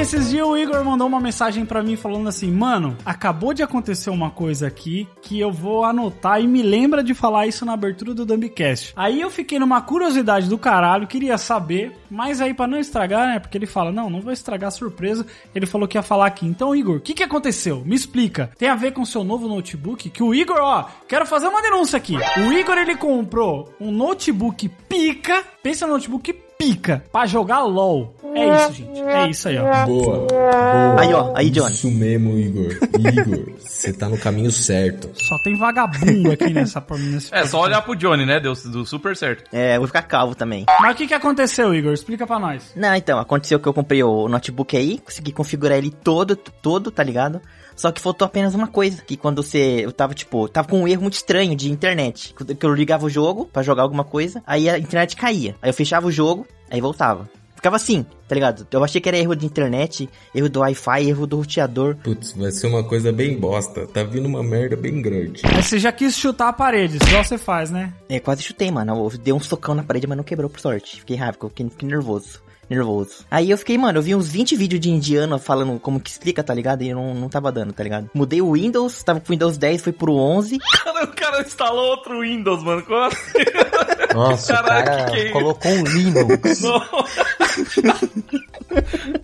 Seguinte, esses dias o Igor mandou uma mensagem pra mim falando assim: Mano, acabou de acontecer uma coisa aqui que eu vou anotar e me lembra de falar isso na abertura do Dumbcast. Aí eu fiquei numa curiosidade do caralho, queria saber, mas aí pra não estragar, né? Porque ele fala: Não, não vou estragar a surpresa. Ele falou que ia falar aqui. Então, Igor, o que, que aconteceu? Me explica. Tem a ver com o seu novo notebook? Que o Igor, ó, quero fazer uma denúncia aqui. O Igor ele comprou um notebook pica. Pensa no notebook pica pra jogar LOL. É isso, gente. É isso aí, ó. Boa. Boa. Aí, ó. Aí, Johnny. Isso mesmo, Igor. Igor, você tá no caminho certo. Só tem vagabundo aqui nessa nesse É, só olhar pro Johnny, né? Deu, deu super certo. É, eu vou ficar calvo também. Mas o que, que aconteceu, Igor? Explica pra nós. Não, então, aconteceu que eu comprei o notebook aí, consegui configurar ele todo, todo, tá ligado? Só que faltou apenas uma coisa, que quando você, eu tava tipo, tava com um erro muito estranho de internet, que eu ligava o jogo pra jogar alguma coisa, aí a internet caía. Aí eu fechava o jogo, aí voltava. Ficava assim, tá ligado? Eu achei que era erro de internet, erro do Wi-Fi, erro do roteador. Putz, vai ser uma coisa bem bosta. Tá vindo uma merda bem grande. Mas você já quis chutar a parede, só você faz, né? É, quase chutei, mano. Eu dei um socão na parede, mas não quebrou por sorte. Fiquei rápido, fiquei, fiquei nervoso nervoso. Aí eu fiquei, mano, eu vi uns 20 vídeos de indiano falando como que explica, tá ligado? E eu não, não tava dando, tá ligado? Mudei o Windows, tava com o Windows 10, foi pro 11. Cara, o cara instalou outro Windows, mano. Como assim? Nossa, Caraca, cara que que é colocou um Linux.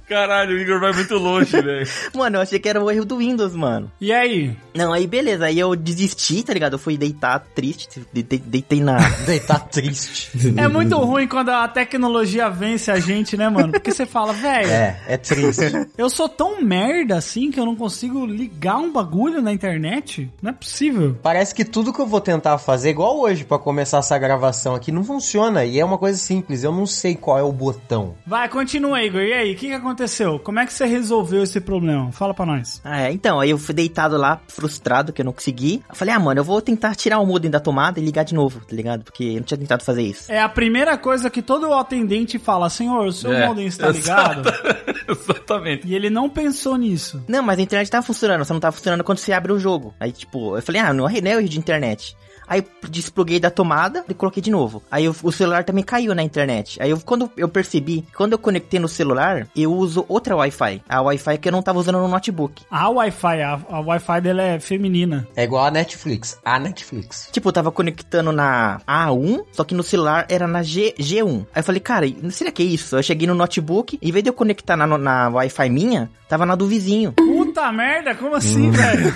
Caralho, o Igor vai muito longe, velho. Mano, eu achei que era o erro do Windows, mano. E aí? Não, aí beleza, aí eu desisti, tá ligado? Eu fui deitar triste, deitei, deitei na... Deitar triste. É muito ruim quando a tecnologia vence a gente, né, mano? Porque você fala, velho, É, é triste. eu sou tão merda assim que eu não consigo ligar um bagulho na internet? Não é possível. Parece que tudo que eu vou tentar fazer, igual hoje, pra começar essa gravação aqui, não funciona. E é uma coisa simples, eu não sei qual é o botão. Vai, continua, Igor. E aí, o que, que aconteceu? Como é que você resolveu esse problema? Fala pra nós. Ah, é, então, aí eu fui deitado lá, frustrado que eu não consegui. Eu falei, ah, mano, eu vou tentar tirar o modem da tomada e ligar de novo, tá ligado? Porque eu não tinha tentado fazer isso. É a primeira coisa que todo atendente fala, senhor, o seu É, modem está ligado? Exatamente. E ele não pensou nisso. Não, mas a internet tava funcionando, só não tava funcionando quando você abre o jogo. Aí, tipo, eu falei, ah, não é não é erro de internet. Aí eu despluguei da tomada e coloquei de novo. Aí o, o celular também caiu na internet. Aí eu, quando eu percebi, quando eu conectei no celular, eu uso outra Wi-Fi. A Wi-Fi que eu não tava usando no notebook. A Wi-Fi, a, a Wi-Fi dela é feminina. É igual a Netflix. A Netflix. Tipo, eu tava conectando na A1, só que no celular era na G, G1. Aí eu falei, cara, será que é isso? Eu cheguei no notebook, em vez de eu conectar na, na Wi-Fi minha, tava na do vizinho. Puta merda, como assim, velho?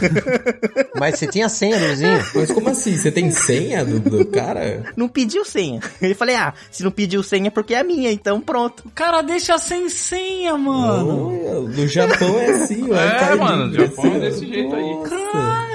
Mas você tinha senha do vizinho? Mas como assim? Você tem senha do, do cara? Não pediu senha. Eu falei, ah, se não pediu senha é porque é minha, então pronto. O cara deixa sem senha, mano. Olha, no Japão é assim, É, Wi-Fi mano, Japão é desse jeito aí.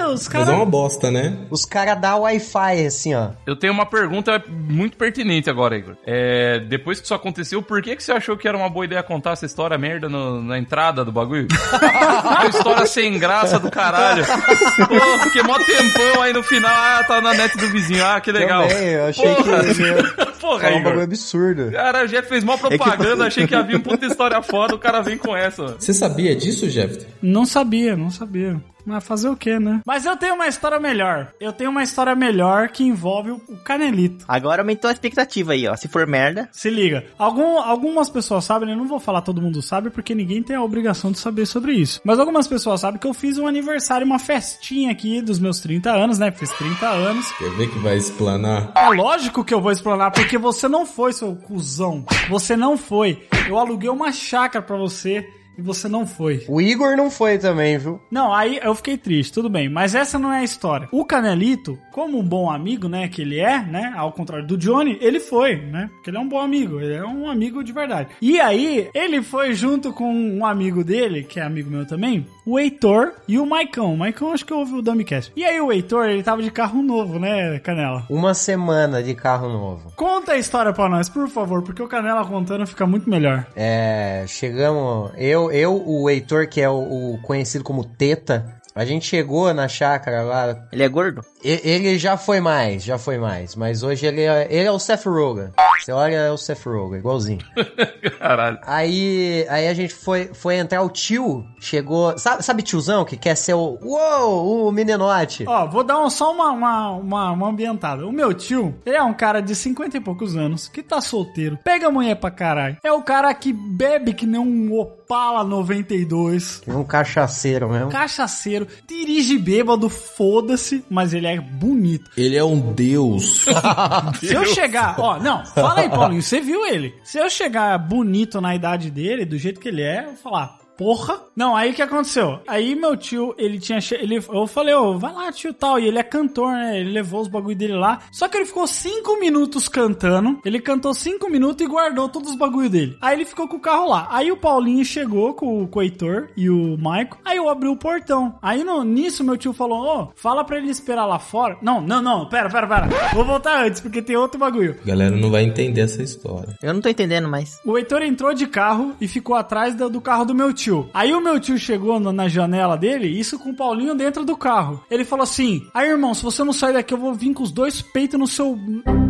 Os Mas caras... é uma bosta, né? Os caras dão Wi-Fi assim, ó. Eu tenho uma pergunta muito pertinente agora, Igor. É, depois que isso aconteceu, por que, que você achou que era uma boa ideia contar essa história merda no- na entrada do bagulho? uma história sem graça do caralho. Pô, fiquei mó tempão aí no final, ah, tá na net do vizinho, ah, que legal. Também, eu achei Porra. que Porra, era um bagulho absurdo. Cara, o Jeff fez mó propaganda, achei que havia uma puta história foda, o cara vem com essa. Você sabia disso, Jeff? Não sabia, não sabia. Mas fazer o quê, né? Mas eu tenho uma história melhor. Eu tenho uma história melhor que envolve o Canelito. Agora aumentou a expectativa aí, ó. Se for merda, Se liga. Algum, algumas pessoas sabem, eu não vou falar todo mundo sabe, porque ninguém tem a obrigação de saber sobre isso. Mas algumas pessoas sabem que eu fiz um aniversário, uma festinha aqui dos meus 30 anos, né? Fiz 30 anos. Quer ver que vai explanar? É lógico que eu vou explanar, porque você não foi, seu cuzão. Você não foi. Eu aluguei uma chácara pra você e você não foi. O Igor não foi também, viu? Não, aí eu fiquei triste, tudo bem. Mas essa não é a história. O Canelito, como um bom amigo, né, que ele é, né, ao contrário do Johnny, ele foi, né, porque ele é um bom amigo, ele é um amigo de verdade. E aí, ele foi junto com um amigo dele, que é amigo meu também, o Heitor e o Maicão. O Maicão acho que ouve o Dumbcast. E aí o Heitor, ele tava de carro novo, né, Canela? Uma semana de carro novo. Conta a história pra nós, por favor, porque o Canela contando fica muito melhor. É, chegamos, eu, eu, o Heitor, que é o, o conhecido como Teta, a gente chegou na chácara lá. ele é gordo? e- Ele já foi mais, já foi mais, mas hoje ele é, ele é o Seth Rogen. Você olha, é o Seth Rogen, igualzinho. Caralho. Aí, aí a gente foi, foi entrar, o tio chegou. Sabe, sabe tiozão que quer ser o. Uou, o meninote? Ó, vou dar um- só uma, uma, uma, uma ambientada. O meu tio, ele é um cara de 50 e poucos anos, que tá solteiro, pega a mulher pra caralho. É o cara que bebe que nem um Opala 92. Um cachaceiro mesmo. Cachaceiro, dirige bêbado, foda-se, mas ele é bonito. Ele é um deus. Se eu chegar, ó, não, fala aí, Paulinho, você viu ele? Se eu chegar bonito na idade dele, do jeito que ele é, eu vou falar, porra. Não, aí o que aconteceu? Aí meu tio, ele tinha. che- Ele, eu falei, ô, vai lá, tio tal. E ele é cantor, né? Ele levou os bagulho dele lá. Só que ele ficou cinco minutos cantando. Ele cantou cinco minutos e guardou todos os bagulho dele. Aí ele ficou com o carro lá. Aí o Paulinho chegou com, o Heitor e o Maico. Aí eu abri o portão. Aí no, nisso meu tio falou, ô, fala pra ele esperar lá fora. Não, não, não, pera, pera, pera. Vou voltar antes, porque tem outro bagulho. Galera não vai entender essa história. Eu não tô entendendo mais. O Heitor entrou de carro e ficou atrás do, do carro do meu tio. Aí o meu tio chegou no- na janela dele, isso com o Paulinho dentro do carro. Ele falou assim: Aí, irmão, se você não sair daqui, eu vou vir com os dois peitos no seu.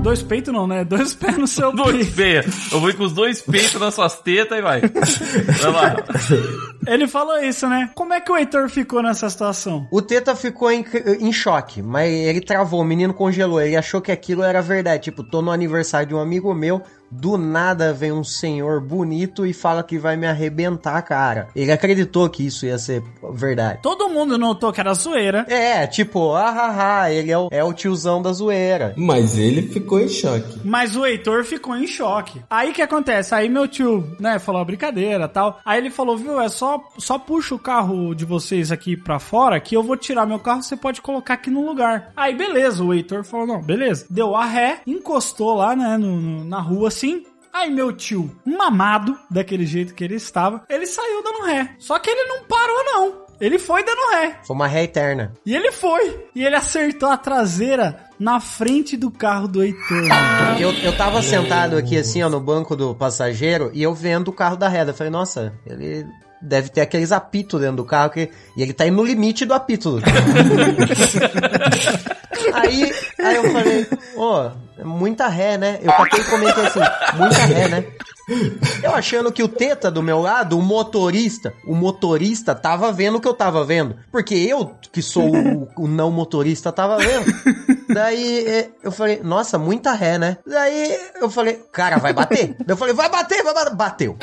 Dois peitos não, né? Dois pés no seu Dois peito. feia. Eu vou ir com os dois peitos nas suas tetas e vai. Vai lá. Ele falou isso, né? Como é que o Heitor ficou nessa situação? O Teta ficou em, em choque, mas ele travou, o menino congelou. Ele achou que aquilo era verdade. Tipo, tô no aniversário de um amigo meu, do nada vem um senhor bonito e fala que vai me arrebentar, cara. Ele acreditou que isso ia ser verdade. Todo mundo notou que era zoeira. É, tipo, ah, ah, ah, ele é o, é o tiozão da zoeira. Mas ele ficou em choque. Mas o Heitor ficou em choque. Aí que acontece? Aí meu tio, né, falou "Ah, brincadeira tal. Aí ele falou, viu, é só, só puxa o carro de vocês aqui pra fora que eu vou tirar meu carro, você pode colocar aqui no lugar. Aí beleza, o Heitor falou, não, beleza. Deu a ré, encostou lá, né, no- no- na rua assim. Aí meu tio, mamado, daquele jeito que ele estava, ele saiu dando ré. Só que ele não parou não. Ele foi dando ré. Foi uma ré eterna. E ele foi. E ele acertou a traseira na frente do carro do Heitor. Eu, eu tava sentado aqui assim, ó, no banco do passageiro e eu vendo o carro da reda. Eu falei, nossa, ele deve ter aqueles apitos dentro do carro que, e ele tá indo no limite do apito. aí, aí eu falei, ô, é muita ré, né? Eu catei e comentei assim, muita ré, né? Eu achando que o Teta do meu lado, o motorista, o motorista tava vendo o que eu tava vendo. Porque eu, que sou o, o não motorista, tava vendo. Daí eh, eu falei, nossa, muita ré, né? Daí eu falei, cara, vai bater. Daí eu falei, vai bater, vai bater. Bateu.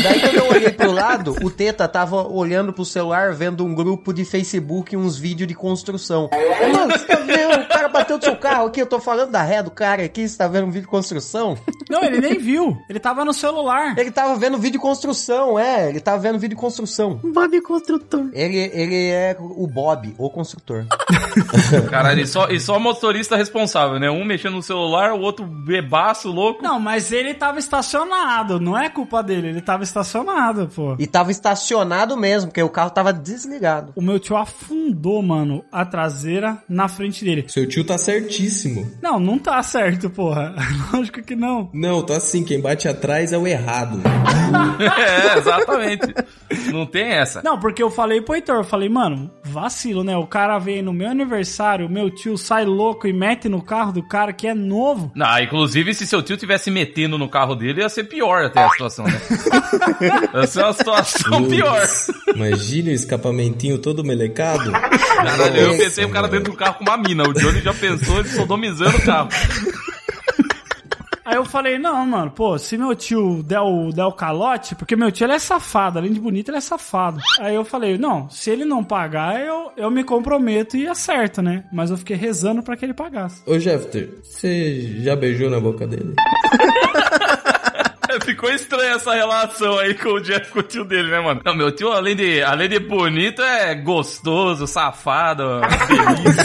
Daí quando eu olhei pro lado, o Teta tava olhando pro celular, vendo um grupo de Facebook e uns vídeos de construção. Mano, você tá vendo? O cara bateu no seu carro aqui, eu tô falando da ré do cara aqui, você tá vendo um vídeo de construção? Não, ele nem viu. Ele tava no celular. Ele tava vendo vídeo de construção, é, ele tava vendo vídeo de construção. Bob Construtor. Ele, ele é o Bob, o construtor. Caralho, e só, e só motorista responsável, né? Um mexendo no celular, o outro bebaço, louco. Não, mas ele tava estacionado. Não é culpa dele. Ele tava estacionado, pô. E tava estacionado mesmo, porque o carro tava desligado. O meu tio afundou, mano, a traseira na frente dele. Seu tio tá certíssimo. Não, não tá certo, porra. Lógico que não. Não, tá assim, quem bate atrás é o errado. É, exatamente. Não tem essa. Não, porque eu falei pro Heitor, eu falei, mano, vacilo, né? O cara vem no meu aniversário, o meu tio sai louco e mete no carro do cara que é novo. Não, inclusive, se seu tio tivesse metendo no carro dele, ia ser pior até a situação, né? ia ser uma situação pior. Imagina o escapamentinho todo melecado. Caralho, eu pensei o cara dentro do carro com uma mina. O Johnny já pensou ele sodomizando o carro. Aí eu falei, não, mano, pô, se meu tio der o, der o calote, porque meu tio ele é safado, além de bonito, ele é safado. Aí eu falei, não, se ele não pagar, eu, eu me comprometo e acerto, né? Mas eu fiquei rezando pra que ele pagasse. Ô Jeffter, você já beijou na boca dele? Ficou estranha essa relação aí com o Jeff com o tio dele, né, mano? Não, meu tio, além de, além de bonito, é gostoso, safado, feliz.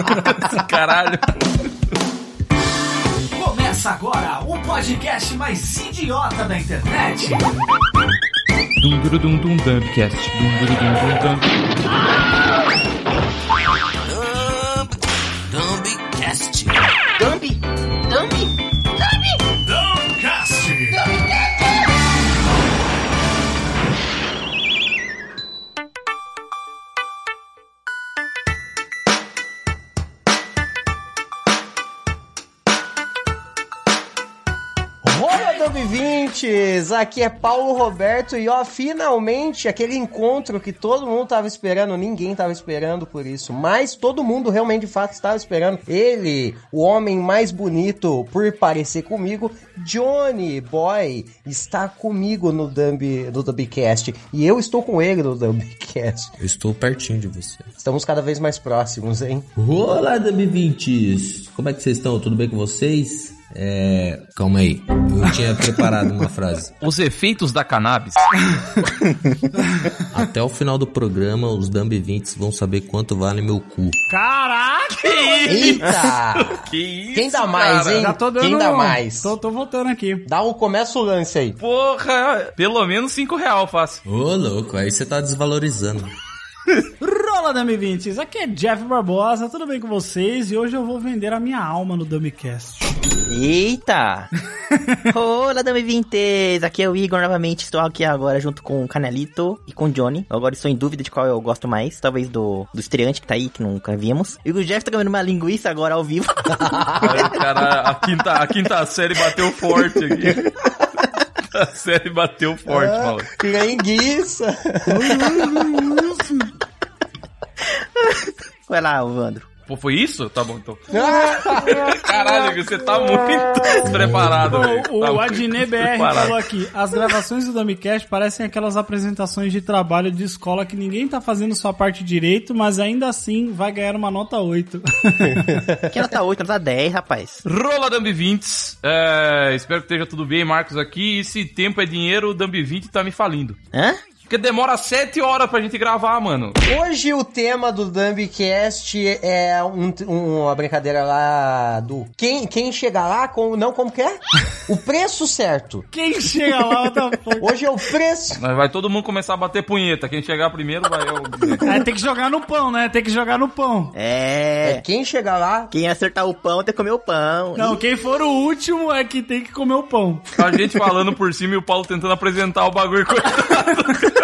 Caralho. Começa agora o podcast mais idiota da internet. Dum dum dum dum dumpcast. Dum dum dum dum dump. Dumbcast. Dumbi! Dumbi! Ouvintes! Aqui é Paulo Roberto e ó, finalmente aquele encontro que todo mundo tava esperando, ninguém tava esperando por isso, mas todo mundo realmente de fato estava esperando. Ele, o homem mais bonito por parecer comigo, Johnny Boy, está comigo no Dumb, no Dumbcast e eu estou com ele no Dumbcast. Eu estou pertinho de você. Estamos cada vez mais próximos, hein? Olá, Dami20! Como é que vocês estão? Tudo bem com vocês? É. Calma aí. Eu tinha preparado uma frase. Os efeitos da cannabis. Até o final do programa, os Dumb20 vão saber quanto vale meu cu. Caraca! Eita! que isso, Quem dá mais, cara? hein? Já tô dando. Quem dá mais? Tô, tô voltando aqui. Dá o começa o lance aí. Porra, pelo menos 5 real fácil. Ô, louco, aí você tá desvalorizando. Dummy 20 aqui é Jeff Barbosa, tudo bem com vocês? E hoje eu vou vender a minha alma no Dummycast. Eita! Olá, Dami Vintes! Aqui é o Igor novamente. Estou aqui agora junto com o Canelito e com o Johnny. Eu agora estou em dúvida de qual eu gosto mais. Talvez do, do estreante que tá aí, que nunca vimos. E o Jeff tá comendo uma linguiça agora ao vivo. Aí, cara, a quinta, a quinta série bateu forte aqui. A série bateu forte, maluco. Piranguiça. Vai lá, Evandro. Pô, foi isso? Tá bom, então. Caralho, você tá muito despreparado, velho. O, Tá Adnet BR falou aqui: as gravações do Dummycast parecem aquelas apresentações de trabalho de escola que ninguém tá fazendo sua parte direito, mas ainda assim vai ganhar uma nota 8. Que nota 8, nota 10, rapaz. Rola Dumb 20. É, espero que esteja tudo bem, Marcos, aqui. E se tempo é dinheiro, o Dumb 20 tá me falindo. Hã? Porque demora 7 horas pra gente gravar, mano. Hoje o tema do Dumbcast é um, um- uma brincadeira lá do quem, quem chega lá com não como que é? O preço certo. Quem chega lá, tá Hoje é o preço. Mas vai todo mundo começar a bater punheta. Quem chegar primeiro vai eu. É, tem que jogar no pão, né? Tem que jogar no pão. É É. quem chega lá. Quem acertar o pão tem que comer o pão. Não, quem for o último é que tem que comer o pão. A gente falando por cima e o Paulo tentando apresentar o bagulho. coitado.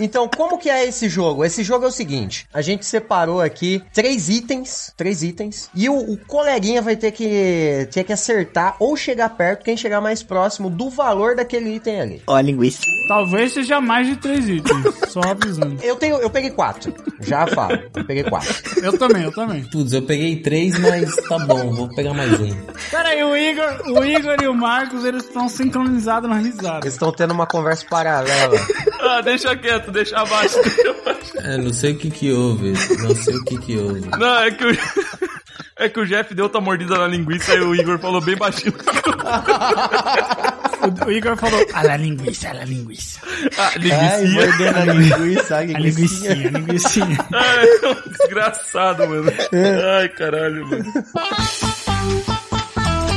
Então, como que é esse jogo? Esse jogo é o seguinte: a gente separou aqui três itens, três itens, e o, o coleguinha vai ter que ter que acertar ou chegar perto, quem chegar mais próximo do valor daquele item ali. Ó, a linguiça. Talvez seja mais de três itens. Só avisando. Eu tenho, eu peguei quatro. Já falo, eu peguei quatro. Eu também, eu também. Putz, eu peguei três, mas tá bom, vou pegar mais um. Pera aí, o Igor, o Igor e o Marcos, eles estão sincronizados na risada. Eles estão tendo uma conversa paralela. ah, deixa quieto, abaixo. Deixa abaixo. É, não sei o que que houve, não sei o que que houve. Não, é que o. É que o Jeff deu outra mordida na linguiça e o Igor falou bem baixinho. O, o Igor falou, a linguiça, olha a linguiça. Ah, linguiça. mordendo a linguiça, a A linguiça. linguicinha, a linguicinha. Ai, desgraçado, mano. Ai, caralho, mano.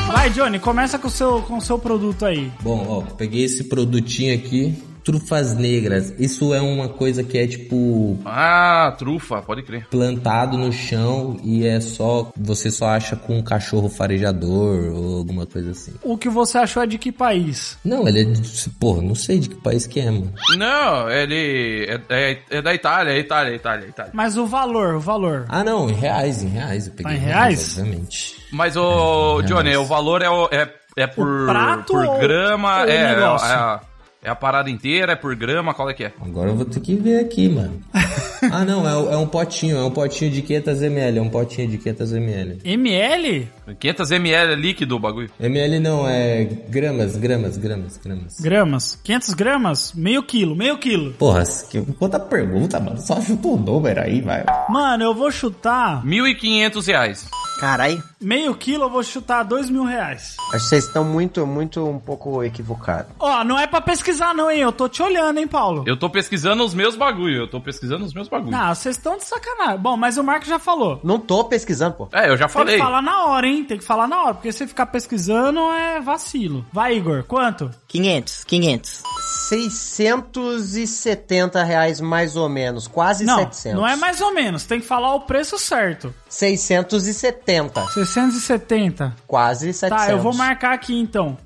Vai, Johnny, começa com o seu, com o seu produto aí. Bom, ó, peguei esse produtinho aqui, trufas negras. Isso é uma coisa que é tipo Ah, trufa, pode crer. plantado no chão e é só você só acha com um cachorro farejador ou alguma coisa assim. O que você achou é de que país? Não, ele é de, porra, não sei de que país que é, mano. Não, ele é, é- é da Itália, é Itália, é Itália, é Itália. Mas o valor, o valor. Ah, não, em reais, em reais. Eu peguei Ah, em reais? obviamente. Mas, o É, Johnny, o valor é, o- é, é por, prato por grama, ou o é, é, negócio? a, é a parada inteira, é por grama, qual é que é? Agora eu vou ter que ver aqui, mano. ah, não, é, é um potinho, é um potinho de 500ml, é um potinho de 500ml. ML? 500 ml é líquido o bagulho. ml não, é gramas, gramas, gramas, gramas. Gramas. 500 gramas? Meio quilo, meio quilo. Porra, que quanta pergunta, mano. Só chuta o número aí, vai. Mano, eu vou chutar... 1.500 reais. Caralho. Meio quilo eu vou chutar dois mil reais. Acho que vocês estão muito, muito um pouco equivocados. Ó, não é pra pesquisar não, hein? Eu tô te olhando, hein, Paulo? Eu tô pesquisando os meus bagulho, eu tô pesquisando os meus bagulho. Não, vocês estão de sacanagem. Bom, mas o Marco já falou. Não tô pesquisando, pô. É, eu já Tem falei. que falar na hora, hein? Tem que falar na hora, porque se ficar pesquisando é vacilo. Vai, Igor, quanto? 500, 500. 670 reais mais ou menos, quase não, 700. não é mais ou menos, tem que falar o preço certo. 670, 670. quase 700. Tá, eu vou marcar aqui então.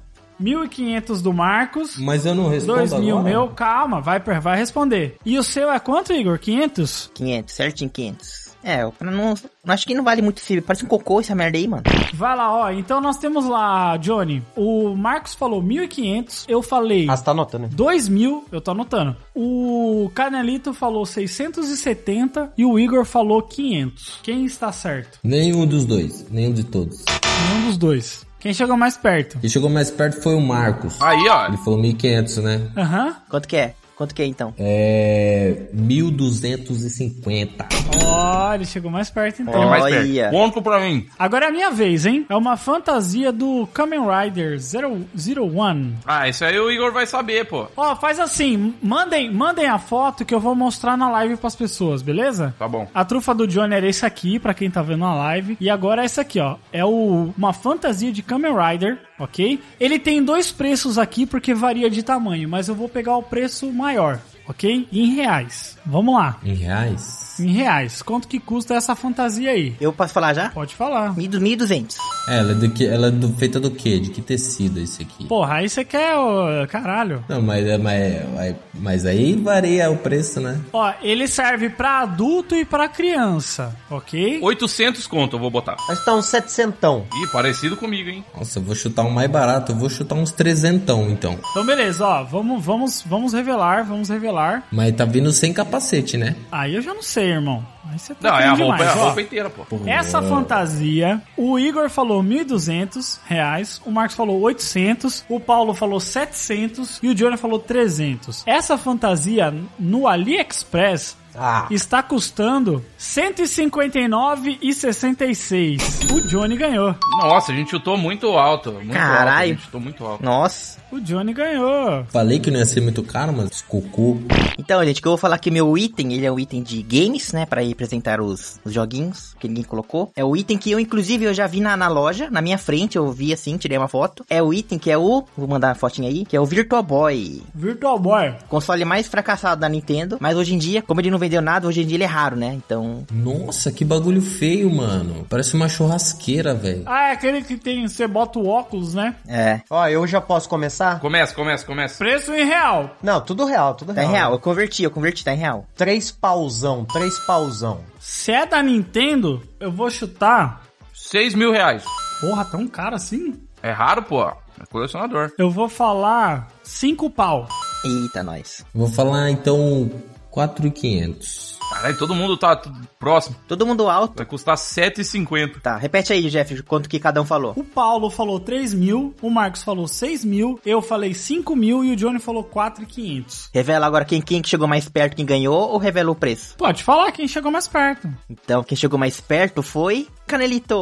1.500 do Marcos, Mas eu não respondo 2 mil agora. meu, calma, vai, vai responder. E o seu é quanto, Igor? 500? 500, certinho 500. É, eu não, não acho que não vale muito se parece um cocô essa merda aí, mano. Vai lá, ó. Então nós temos lá, Johnny. O Marcos falou 1.500. Eu falei Ah, você tá anotando, né? 2.000. Eu tô anotando. O Canelito falou 670. E o Igor falou 500. Quem está certo? Nenhum dos dois, nenhum de todos. Nenhum dos dois. Quem chegou mais perto? Quem chegou mais perto foi o Marcos. Aí, ó. Ele falou 1.500, né? Aham. Quanto que é? Quanto que é então? É. 1.250. Ó, ele chegou mais perto então. É mais perto. Olha. Conto pra mim. Agora é a minha vez, hein? É uma fantasia do Kamen Rider Zero, Zero One. Ah, isso aí o Igor vai saber, pô. Ó, faz assim, mandem, mandem a foto que eu vou mostrar na live pras pessoas, beleza? Tá bom. A trufa do Johnny era esse aqui, pra quem tá vendo na live. E agora é esse aqui, ó. É o, uma fantasia de Kamen Rider, ok? Ele tem dois preços aqui porque varia de tamanho, mas eu vou pegar o preço maior, ok? Em reais. Vamos lá. Em reais? Em reais. Quanto que custa essa fantasia aí? Eu posso falar já? Pode falar. 1.200. É, ela é, do que, ela é do, feita do quê? De que tecido esse aqui? Porra, aí você quer, ô, caralho. Não, mas, é- mas, mas aí varia o preço, né? Ó, ele serve pra adulto e pra criança, ok? 800 conto eu vou botar. Mas tá uns setecentão. Ih, parecido comigo, hein? Nossa, eu vou chutar um mais barato, eu vou chutar uns trezentão, então. Então beleza, ó, vamos, vamos, vamos revelar, vamos revelar. Mas tá vindo sem capacete, né? Aí eu já não sei, irmão. Aí você tá Não, é a roupa, é a demais, roupa inteira, pô. Essa fantasia, o Igor falou 1.200 reais, o Marcos falou 800, o Paulo falou 700 e o Johnny falou 300. Essa fantasia no AliExpress Ah, está custando 159,66. O Johnny ganhou. Nossa, a gente chutou muito alto. Muito alto. A Caralho. gente chutou muito alto. Nossa. O Johnny ganhou. Falei que não ia ser muito caro, mas cocô. Então, gente, que eu vou falar que meu item, ele é um item de games, né? Pra ir apresentar os, os joguinhos que ninguém colocou. É o item que eu, inclusive, eu já vi na, na loja, na minha frente, eu vi assim, tirei uma foto. É o item que é o. Vou mandar a fotinha aí, que é o Virtual Boy. Virtual Boy. Console mais fracassado da Nintendo, mas hoje em dia, como ele não vendeu nada, hoje em dia ele é raro, né? Então. Nossa, que bagulho feio, mano. Parece uma churrasqueira, velho. Ah, é aquele que tem. Você bota o óculos, né? É. ó, eu já posso começar? Começa, começa, começa. Preço em real. Não, tudo real, tudo Tá real. em real. Eu converti, eu converti, tá em real. Três pauzão, três pauzão. Se é da Nintendo, eu vou chutar. 6 mil reais. Porra, tão caro assim? É raro, pô. É colecionador. Eu vou falar 5 pau. Eita, nós. Vou falar então 4,500. Caralho, todo mundo tá próximo. Todo mundo alto. Vai custar 7,50. Tá, repete aí, Jeff, quanto que cada um falou. O Paulo falou 3 mil, o Marcos falou 6 mil, eu falei 5 mil e o Johnny falou 4,500. Revela agora quem, quem que chegou mais perto, quem ganhou, ou revela o preço? Pode falar quem chegou mais perto. Então, quem chegou mais perto foi Canelito.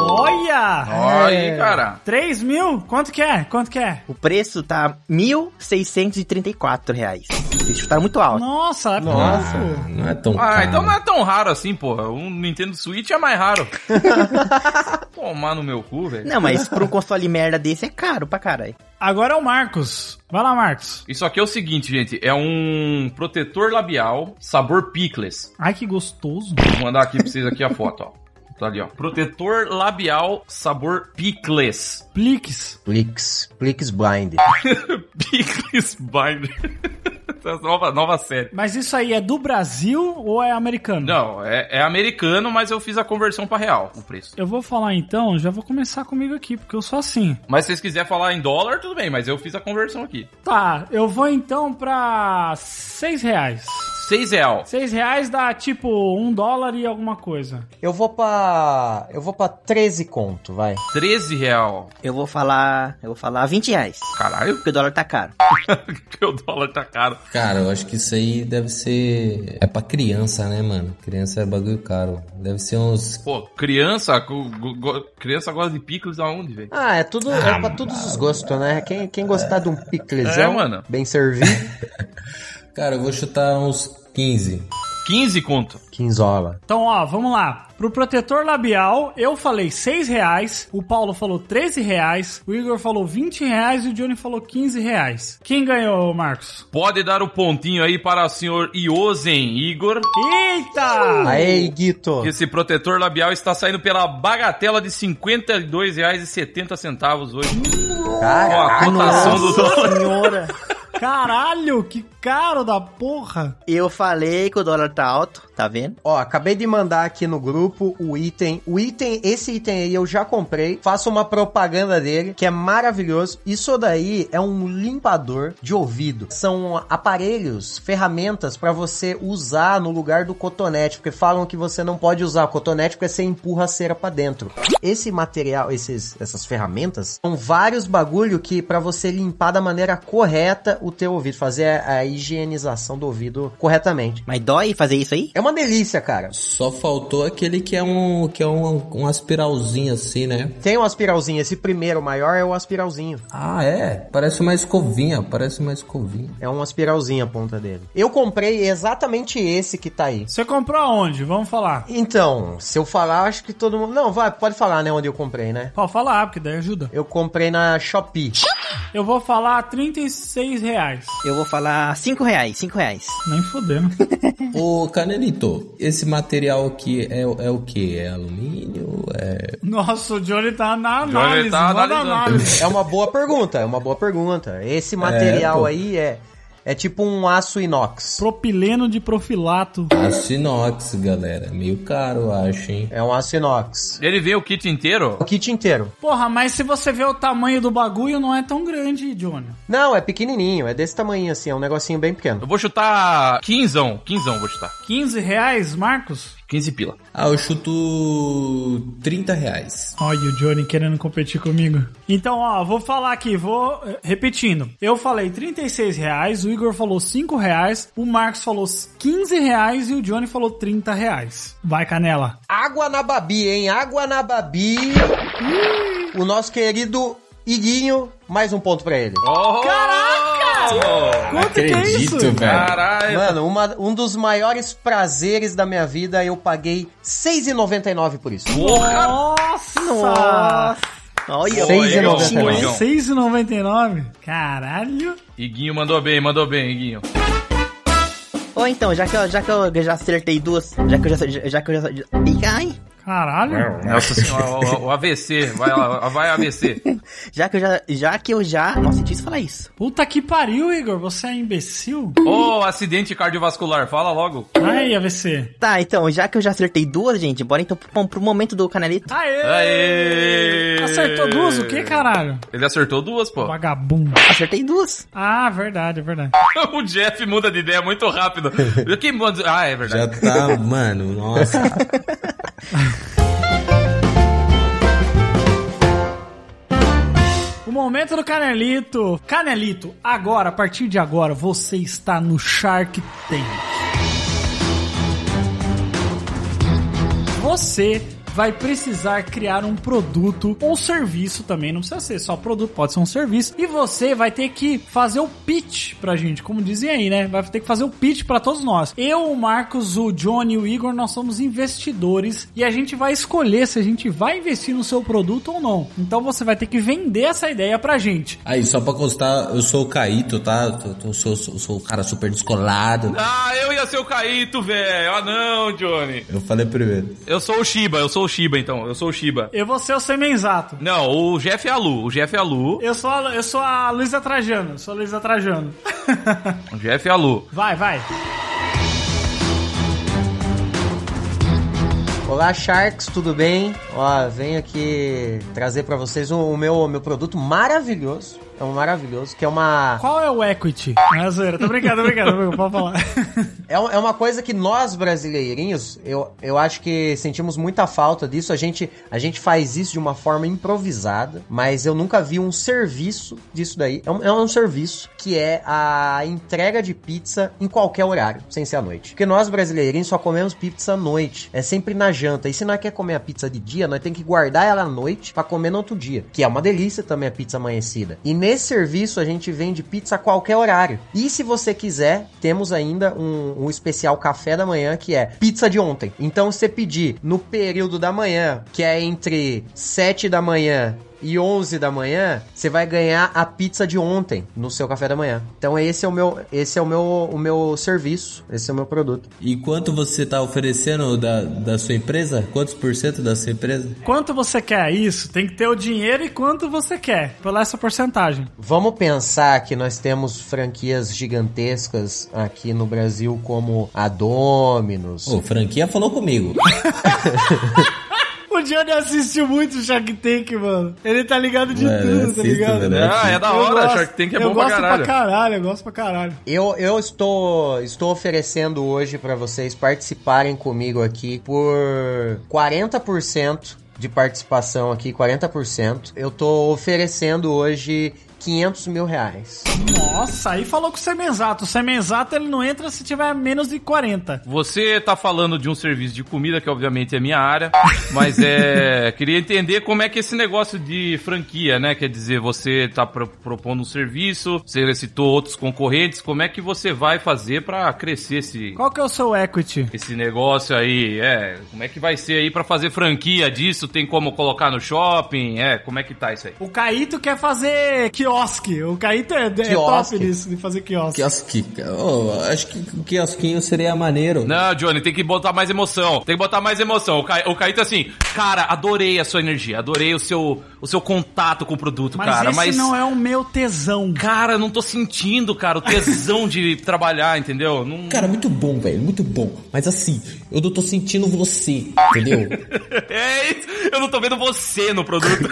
Olha! Olha aí, cara. 3 mil? Quanto que é? Quanto que é? O preço tá 1.634 reais. Vocês chutaram muito alto. Nossa, é Nossa. Não é tão Ah, caro. então não é tão raro assim, porra. Um Nintendo Switch é mais raro. Tomar no meu cu, velho. Não, mas pra um console merda desse é caro pra caralho. Agora é o Marcos. Vai lá, Marcos. Isso aqui é o seguinte, gente. É um protetor labial sabor picles. Ai, que gostoso. Vou mandar aqui pra vocês aqui a foto, ó. Tá ali, ó. Protetor labial sabor picles. Plix. Plix. Plix Blind. Picles Binder. Essa nova, nova série. Mas isso aí é do Brasil ou é americano? Não, é, é americano, mas eu fiz a conversão pra real, o preço. Eu vou falar então, já vou começar comigo aqui, porque eu sou assim. Mas se vocês quiserem falar em dólar, tudo bem, mas eu fiz a conversão aqui. Tá, eu vou então pra 6 reais. 6 real. 6 reais dá tipo um dólar e alguma coisa. Eu vou pra. Eu vou pra 13 conto, vai. 13 real. Eu vou falar. Eu vou falar 20 reais. Caralho, Porque o dólar tá caro. porque o dólar tá caro. Cara, eu acho que isso aí deve ser. É pra criança, né, mano? Criança é bagulho caro. Deve ser uns. Pô, criança, criança gosta de picles aonde, velho? Ah, é tudo. é pra todos os gostos, né? Quem, quem gostar de um piclezão É, mano. bem servido, Cara, eu vou chutar uns 15. 15 conto. quinzola. Então, ó, vamos lá. Pro protetor labial, eu falei 6 reais, o Paulo falou 13 reais, o Igor falou 20 reais e o Johnny falou 15 reais. Quem ganhou, Marcos? Pode dar o pontinho aí para o senhor Iosen Igor. Eita! Aê, Guito. Esse protetor labial está saindo pela bagatela de R$ 52,70 hoje. Com a Caraca, cotação do dólar. Senhora. Caralho, que caro da porra. Eu falei que o dólar tá alto, tá vendo? Ó, acabei de mandar aqui no grupo o item. O item, esse item aí eu já comprei. Faço uma propaganda dele, que é maravilhoso. Isso daí é um limpador de ouvido. São aparelhos, ferramentas pra você usar no lugar do cotonete, porque falam que você não pode usar cotonete porque você empurra a cera pra dentro. Esse material, esses, essas ferramentas, são vários bagulho que pra você limpar da maneira correta o teu ouvido, fazer a higienização do ouvido corretamente. Mas dói fazer isso aí? É uma delícia, cara. Só faltou aquele que é um que é um, um aspiralzinho assim, né? Tem um aspiralzinho, esse primeiro maior é o aspiralzinho. Ah, é? Parece uma escovinha, parece uma escovinha. É um aspiralzinho a ponta dele. Eu comprei exatamente esse que tá aí. Você comprou aonde? Vamos falar. Então, se eu falar, acho que todo mundo. Não, vai, pode falar, né, onde eu comprei, né? Pode falar, porque daí ajuda. Eu comprei na Shopee. Eu vou falar 36 reais. Eu vou falar 5 reais, 5 reais. Nem fodendo. Ô, Canelito, esse material aqui é, é o que? É alumínio? É... Nossa, o Johnny tá na Johnny análise. tá manda analisando. análise. É uma boa pergunta, é uma boa pergunta. Esse material pô. aí é. É tipo um aço inox. Propileno de profilato. Aço inox, galera. Meio caro, eu acho, hein? É um aço inox. Ele veio o kit inteiro? O kit inteiro. Porra, mas se você vê o tamanho do bagulho, não é tão grande, Johnny. Não, é pequenininho, é desse tamanho assim, é um negocinho bem pequeno. Eu vou chutar quinzão. Quinzão vou chutar. 15 reais, Marcos? 15 pila. Ah, eu chuto 30 reais. Olha o Johnny querendo competir comigo. Então, ó, vou falar aqui, vou eh, repetindo. Eu falei 36 reais, o Igor falou 5 reais, o Marcos falou 15 reais e o Johnny falou 30 reais. Vai, Canela. Água na Babi, hein? Água na Babi. o nosso querido Iguinho, mais um ponto pra ele. Oh! Caraca! Quanto que é isso? velho. Caralho! Mano, uma- um dos maiores prazeres da minha vida, eu paguei R$ 6,99 por isso. Nossa! Nossa! Olha, Seis e olha, noventa e tinha, nove. hein? Igão. 6,99? Caralho! Iguinho mandou bem, mandou bem, Iguinho. Ou então, já que, eu, já que eu já acertei duas, já que eu já... Já, já que eu já... Ai! Caralho! Nossa senhora, o, o AVC. Vai, lá, vai AVC. Já que eu já... Já que eu já... Nossa, difícil falar isso. Puta que pariu, Igor. Você é imbecil? Ô, acidente cardiovascular, fala logo. Aí, AVC. Tá, então, já que eu já acertei duas, gente, bora então pro, pro momento do canalito. Aê! Aê! Acertou duas, o que, caralho? Ele acertou duas, pô. Vagabundo. Acertei duas. Ah, verdade, é verdade. o Jeff muda de ideia muito rápido. Quem muda? Ah, é Já verdade. tá, mano, nossa. O momento do Canelito. Canelito, agora, a partir de agora, você está no Shark Tank. Você vai precisar criar um produto ou serviço também, não precisa ser só produto, pode ser um serviço. E você vai ter que fazer o pitch pra gente, como dizem aí, né? Vai ter que fazer o pitch pra todos nós. Eu, o Marcos, o Johnny e o Igor, nós somos investidores e a gente vai escolher se a gente vai investir no seu produto ou não. Então você vai ter que vender essa ideia pra gente. Aí, só pra constar, eu sou o Caíto, tá? Eu, eu sou, sou, sou o cara super descolado. Ah, eu ia ser o Caíto, velho. Ah, não, Johnny. Eu falei primeiro. Eu sou o Shiba, eu sou o Shiba, então. Eu sou o Shiba. Eu vou ser o semenzato. Não, o Jeff é a Lu. O Jeff é a Lu. Eu sou a, eu sou a Luísa Trajano. Sou a Luísa Trajano. O Jeff é a Lu. vai, vai. Olá, Sharks, tudo bem? Ó, venho aqui trazer pra vocês o, o meu, meu produto maravilhoso. É um maravilhoso, que é uma. Qual é o equity? É zoeira. Tô brincando, tô brincando. Pode falar. É, é uma coisa que nós brasileirinhos, eu, eu acho que sentimos muita falta disso. A gente, a gente faz isso de uma forma improvisada, mas eu nunca vi um serviço disso daí. É um, é um serviço que é a entrega de pizza em qualquer horário, sem ser à noite. Porque nós brasileirinhos só comemos pizza à noite. É sempre na janta. E se nós quer comer a pizza de dia, nós tem que guardar ela à noite pra comer no outro dia. Que é uma delícia também a pizza amanhecida. E nesse serviço a gente vende pizza a qualquer horário. E se você quiser, temos ainda um, um especial café da manhã que é pizza de ontem. Então você pedir no período da manhã, que é entre 7 da manhã e 11 da manhã, você vai ganhar a pizza de ontem no seu café da manhã. Então esse é o meu, esse é o meu, o meu serviço, esse é o meu produto. E quanto você tá oferecendo da, da sua empresa? Quantos por cento da sua empresa? Quanto você quer isso? Tem que ter o dinheiro e quanto você quer, pela essa porcentagem. Vamos pensar que nós temos franquias gigantescas aqui no Brasil como a Domino's. Ô, franquia falou comigo. O Johnny assistiu muito Shark Tank, mano. Ele tá ligado de Mano, tudo, tá assisto, ligado? velho. Ah, é da Eu hora, gosto- Shark Tank é eu bom pra gosto caralho. pra caralho, eu gosto pra caralho. Eu, eu estou, estou oferecendo hoje para vocês participarem comigo aqui por 40% de participação aqui, 40%. Eu tô oferecendo hoje 500 mil reais. Nossa, aí falou com o Semenzato. O Semenzato ele não entra se tiver menos de 40. Você tá falando de um serviço de comida, que obviamente é minha área, mas é. Queria entender como é que esse negócio de franquia, né? Quer dizer, você tá pro- propondo um serviço, você citou outros concorrentes, como é que você vai fazer pra crescer esse. Qual que é o seu equity? Esse negócio aí, é, como é que vai ser aí pra fazer franquia disso? Tem como colocar no shopping? É, como é que tá isso aí? O Caíto quer fazer quiosque. O Caíto é, é top nisso, de fazer quiosque. Quiosque. Oh, acho que o quiosquinho seria maneiro. Não, Johnny, tem que botar mais emoção. Tem que botar mais emoção. O, Ca... o Caíto assim, cara, adorei a sua energia, adorei o seu, o seu contato com o produto, Mas cara. esse mas. não é o meu tesão. Cara, não tô sentindo, cara, o tesão de trabalhar, entendeu? Não... Cara, muito bom, velho, muito bom. Mas assim, eu não tô sentindo você, entendeu? É isso, eu não tô vendo você no produto.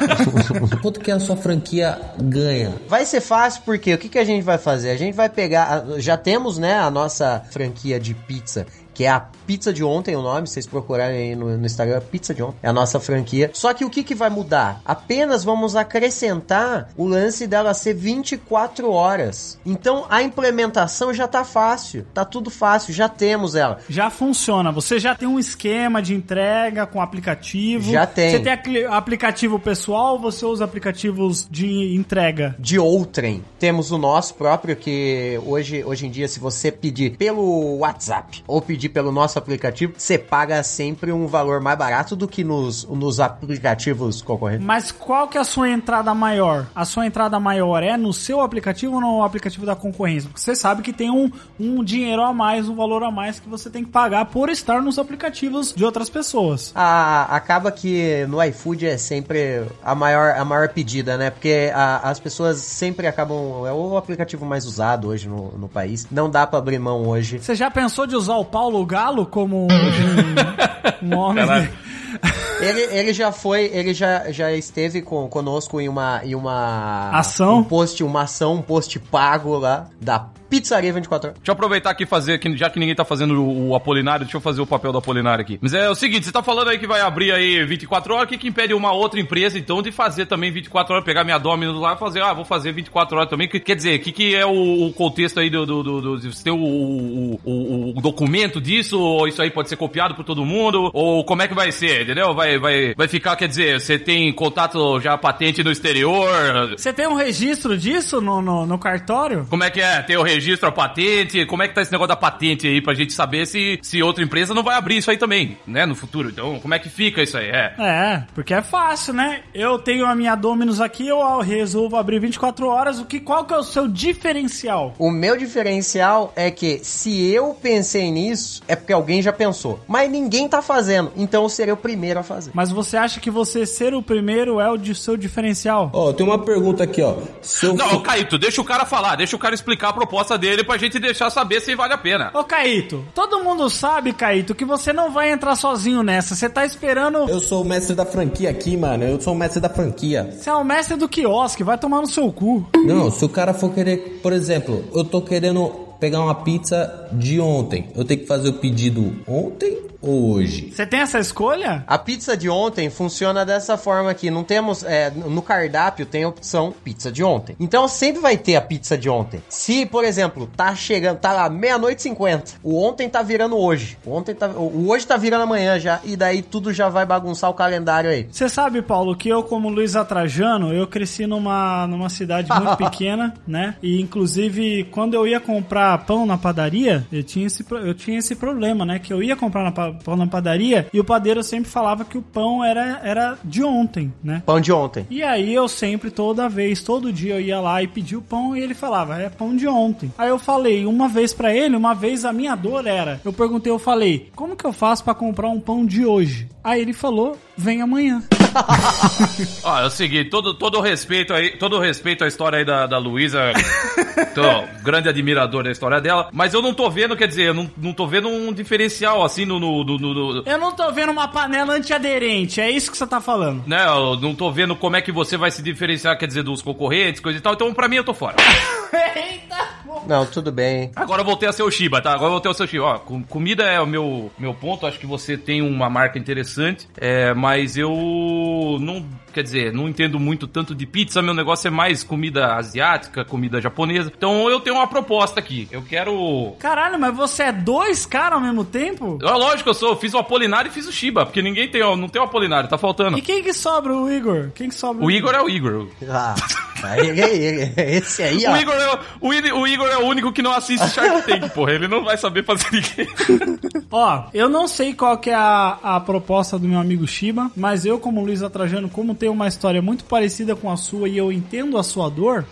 Quanto que a sua franquia ganha? Vai ser fácil porque o que, que a gente vai fazer? A gente vai pegar. Já temos, né, a nossa franquia de pizza. Que é a pizza de ontem, o nome, vocês procurarem aí no, no Instagram, pizza de ontem. É a nossa franquia. Só que o que, que vai mudar? Apenas vamos acrescentar o lance dela ser 24 horas. Então a implementação já tá fácil. Tá tudo fácil, já temos ela. Já funciona. Você já tem um esquema de entrega com aplicativo. Já tem. Você tem aplicativo pessoal ou você usa aplicativos de entrega? de outrem. Temos o nosso próprio que hoje, hoje em dia, se você pedir pelo WhatsApp ou pedir pelo nosso aplicativo, você paga sempre um valor mais barato do que nos, nos aplicativos concorrentes. Mas qual que é a sua entrada maior? A sua entrada maior é no seu aplicativo ou no aplicativo da concorrência? Porque você sabe que tem um, um dinheiro a mais, um valor a mais que você tem que pagar por estar nos aplicativos de outras pessoas. A- acaba que no iFood é sempre a maior, a maior pedida, né? Porque a- as pessoas sempre acabam. É o aplicativo mais usado hoje no, no país. Não dá pra abrir mão hoje. Você já pensou de usar o Paulo Galo como um, um homem? Ele, ele já foi, ele já, já esteve com, conosco em uma, em uma Ação? um post, uma ação, um post pago lá da Pizzaria 24 horas. Deixa eu aproveitar aqui e fazer, que já que ninguém tá fazendo o, o Apolinário, deixa eu fazer o papel do Apolinário aqui. Mas é o seguinte, você tá falando aí que vai abrir aí 24 horas, o que, que impede uma outra empresa, então, de fazer também 24 horas, pegar minha Domino's lá e fazer, ah, vou fazer 24 horas também. Que- quer dizer, o que, que é o, o contexto aí do, do, do, do- Você tem o, o, o- o documento disso, ou isso aí pode ser copiado por todo mundo, ou como é que vai ser, entendeu? Vai, vai, vai ficar, quer dizer, você tem contato já patente no exterior, Você tem um registro disso no, no, no cartório? como é que é? Tem o registro, a patente? Como é que tá esse negócio da patente aí pra gente saber se, se outra empresa não vai abrir isso aí também, né? No futuro. Então, como é que fica isso aí? É. É, porque é fácil, né? Eu tenho a minha Dominus aqui, eu resolvo abrir 24 horas. O que, qual que é o seu diferencial? O meu diferencial é que se eu pensei nisso, é porque alguém já pensou. Mas ninguém tá fazendo, então eu serei o primeiro a fazer. Mas você acha que você ser o primeiro é o de seu diferencial? Ó, tem uma pergunta aqui, ó. Se eu Não, Caíto, deixa o cara falar, deixa o cara explicar a proposta dele pra gente deixar saber se vale a pena. Ô, Caíto, todo mundo sabe, Caíto, que você não vai entrar sozinho nessa. Você tá esperando. Eu sou o mestre da franquia aqui, mano. Eu sou o mestre da franquia. Você é o mestre do quiosque, vai tomar no seu cu. Não, se o cara for querer, por exemplo, eu tô querendo pegar uma pizza de ontem. Eu tenho que fazer o pedido ontem ou hoje? Você tem essa escolha? A pizza de ontem funciona dessa forma aqui. Não temos. é, no cardápio tem a opção pizza de ontem. Então sempre vai ter a pizza de ontem. Se, por exemplo, tá chegando, tá lá meia-noite e 50. O ontem tá virando hoje. O ontem tá. O hoje tá virando amanhã já. E daí tudo já vai bagunçar o calendário aí. Você sabe, Paulo, que eu, como Luiz Atrajano, eu cresci numa, numa cidade muito pequena, né? E, inclusive, quando eu ia comprar pão na padaria, eu tinha esse, eu tinha esse problema, né? Que eu ia comprar na pão na padaria e o padeiro sempre falava que o pão era, era de ontem, né? Pão de ontem. E aí eu sempre, toda vez, todo dia eu ia lá e pedia o pão e ele falava, é pão de ontem. Aí eu falei uma vez pra ele, uma vez a minha dor era, eu perguntei, eu falei, como que eu faço pra comprar um pão de hoje? Aí ele falou, vem amanhã. Ó, é o seguinte, todo, todo respeito aí, todo respeito à história aí da, da Luísa. Tô grande admirador da história dela. Mas eu não tô vendo, quer dizer, eu não, não tô vendo um diferencial assim no. no, no, no- Eu não tô vendo uma panela antiaderente, é isso que você tá falando. né, eu não tô vendo como é que você vai se diferenciar, quer dizer, dos concorrentes, coisa e tal. Então, pra mim, eu tô fora. Não, tudo bem. Agora eu voltei a ser o Shiba, tá? Agora eu voltei a ser o Shiba. Ó, com- comida é o meu, meu ponto. Acho que você tem uma marca interessante. É, mas eu não. Quer dizer, não entendo muito tanto de pizza. Meu negócio é mais comida asiática, comida japonesa. Então eu tenho uma proposta aqui. Eu quero. Caralho, mas você é dois caras ao mesmo tempo? É lógico, eu sou. Eu fiz o Apolinário e fiz o Shiba. Porque ninguém tem, ó, não tem o Apolinário, tá faltando. E quem que sobra o Igor? Quem que sobra O Igor é o Igor. Ah, esse aí, ó. O Igor, é, o- o, Igor é o único que não assiste Shark Tank, porra. Ele não vai saber fazer ninguém. Ó, eu não sei qual que é a, a proposta do meu amigo Shiba, mas eu, como Luiz Atrajano, como tenho uma história muito parecida com a sua e eu entendo a sua dor,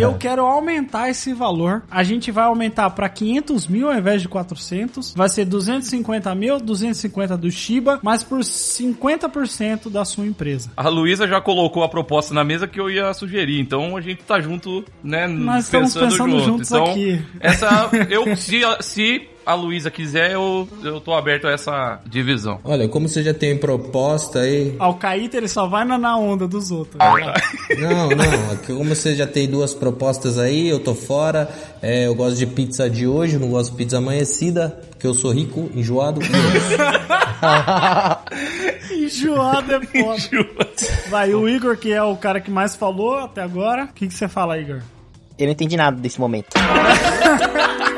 eu quero aumentar esse valor. A gente vai aumentar para 500 mil ao invés de 400. Vai ser 250 mil, 250 do Shiba, mas por 50% da sua empresa. A Luísa já colocou a proposta na mesa que eu ia sugerir, então a gente tá junto, né? Nós estamos pensando juntos então, aqui. Essa, eu, se, se a Luísa quiser, eu, eu tô aberto a essa divisão. Olha, como você já tem proposta aí. Ao Caíta, ele só vai na, na onda dos outros. né? Não, não. aqui Como você já tem duas propostas aí, eu tô fora. É, eu gosto de pizza de hoje, não gosto de pizza amanhecida, porque eu sou rico, enjoado. é. Enjoado é foda. Vai, o Igor, que é o cara que mais falou até agora. O que, que você fala, Igor? Eu não entendi nada desse momento.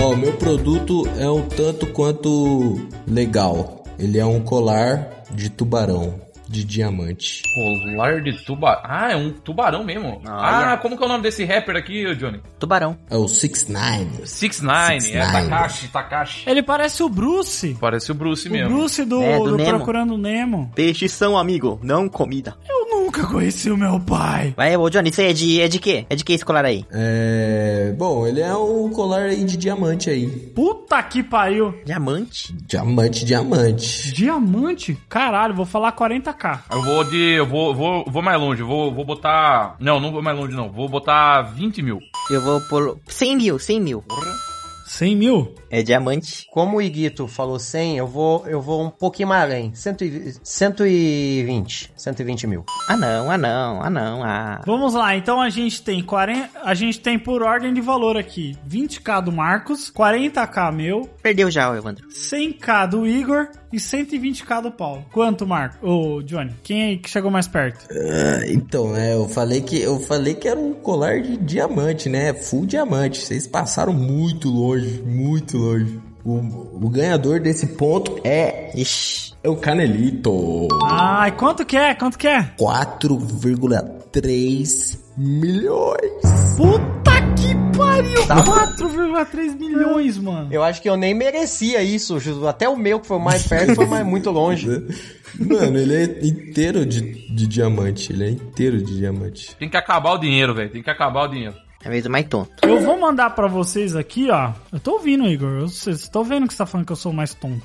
Ó, o meu produto é um tanto quanto legal. Ele é um colar de tubarão, de diamante. Colar de tubarão. Ah, é um tubarão mesmo. Olha. Ah, como que é o nome desse rapper aqui, Johnny? Tubarão. É o Six Nine. Six Nine, Six é Nine. Takashi, Takashi. Ele parece o Bruce. Parece o Bruce O mesmo. Bruce do, É, do do Nemo. Procurando Nemo. Peixes são amigo, não comida. Eu nunca conheci o meu pai. Vai, ô Johnny, isso aí é de, é de quê? É de que esse colar aí? É. Bom, ele é um colar aí de diamante aí. Puta que pariu. Diamante? Diamante, diamante. Diamante? Caralho, vou falar 40k. Eu vou de. Eu vou, vou, vou mais longe, eu vou, vou botar. Não, não vou mais longe, não. Vou botar 20 mil. Eu vou por 100 mil, 100 mil. 100 mil? É diamante. Como o Iguito falou 100, eu vou, eu vou um pouquinho mais além. 120, 120, 120 mil. Ah não, ah não, ah não, ah. Vamos lá, então a gente tem 40, a gente tem por ordem de valor aqui, 20k do Marcos, 40k meu, Perdeu já, Evandro. 100k do Igor e 120k do Paulo. Quanto, Marco? Ô, Johnny, quem aí que chegou mais perto? Ah, então, é, eu falei que eu falei que era um colar de diamante, né? Full diamante. Vocês passaram muito longe, muito longe. O, o ganhador desse ponto é Ixi. é o Canelito. Ai, quanto que é? Quanto que é? 4,3 milhões. Puta que pariu! 4,3 milhões, mano. Eu acho que eu nem merecia isso. Até o meu, que foi mais perto, foi mais muito longe. Mano, ele é inteiro de, de diamante. Ele é inteiro de diamante. Tem que acabar o dinheiro, velho. Tem que acabar o dinheiro. É mesmo mais tonto. Eu vou mandar pra vocês aqui, ó. Eu tô ouvindo, Igor. Eu- Vocês estão vendo que você tá falando que eu sou o mais tonto.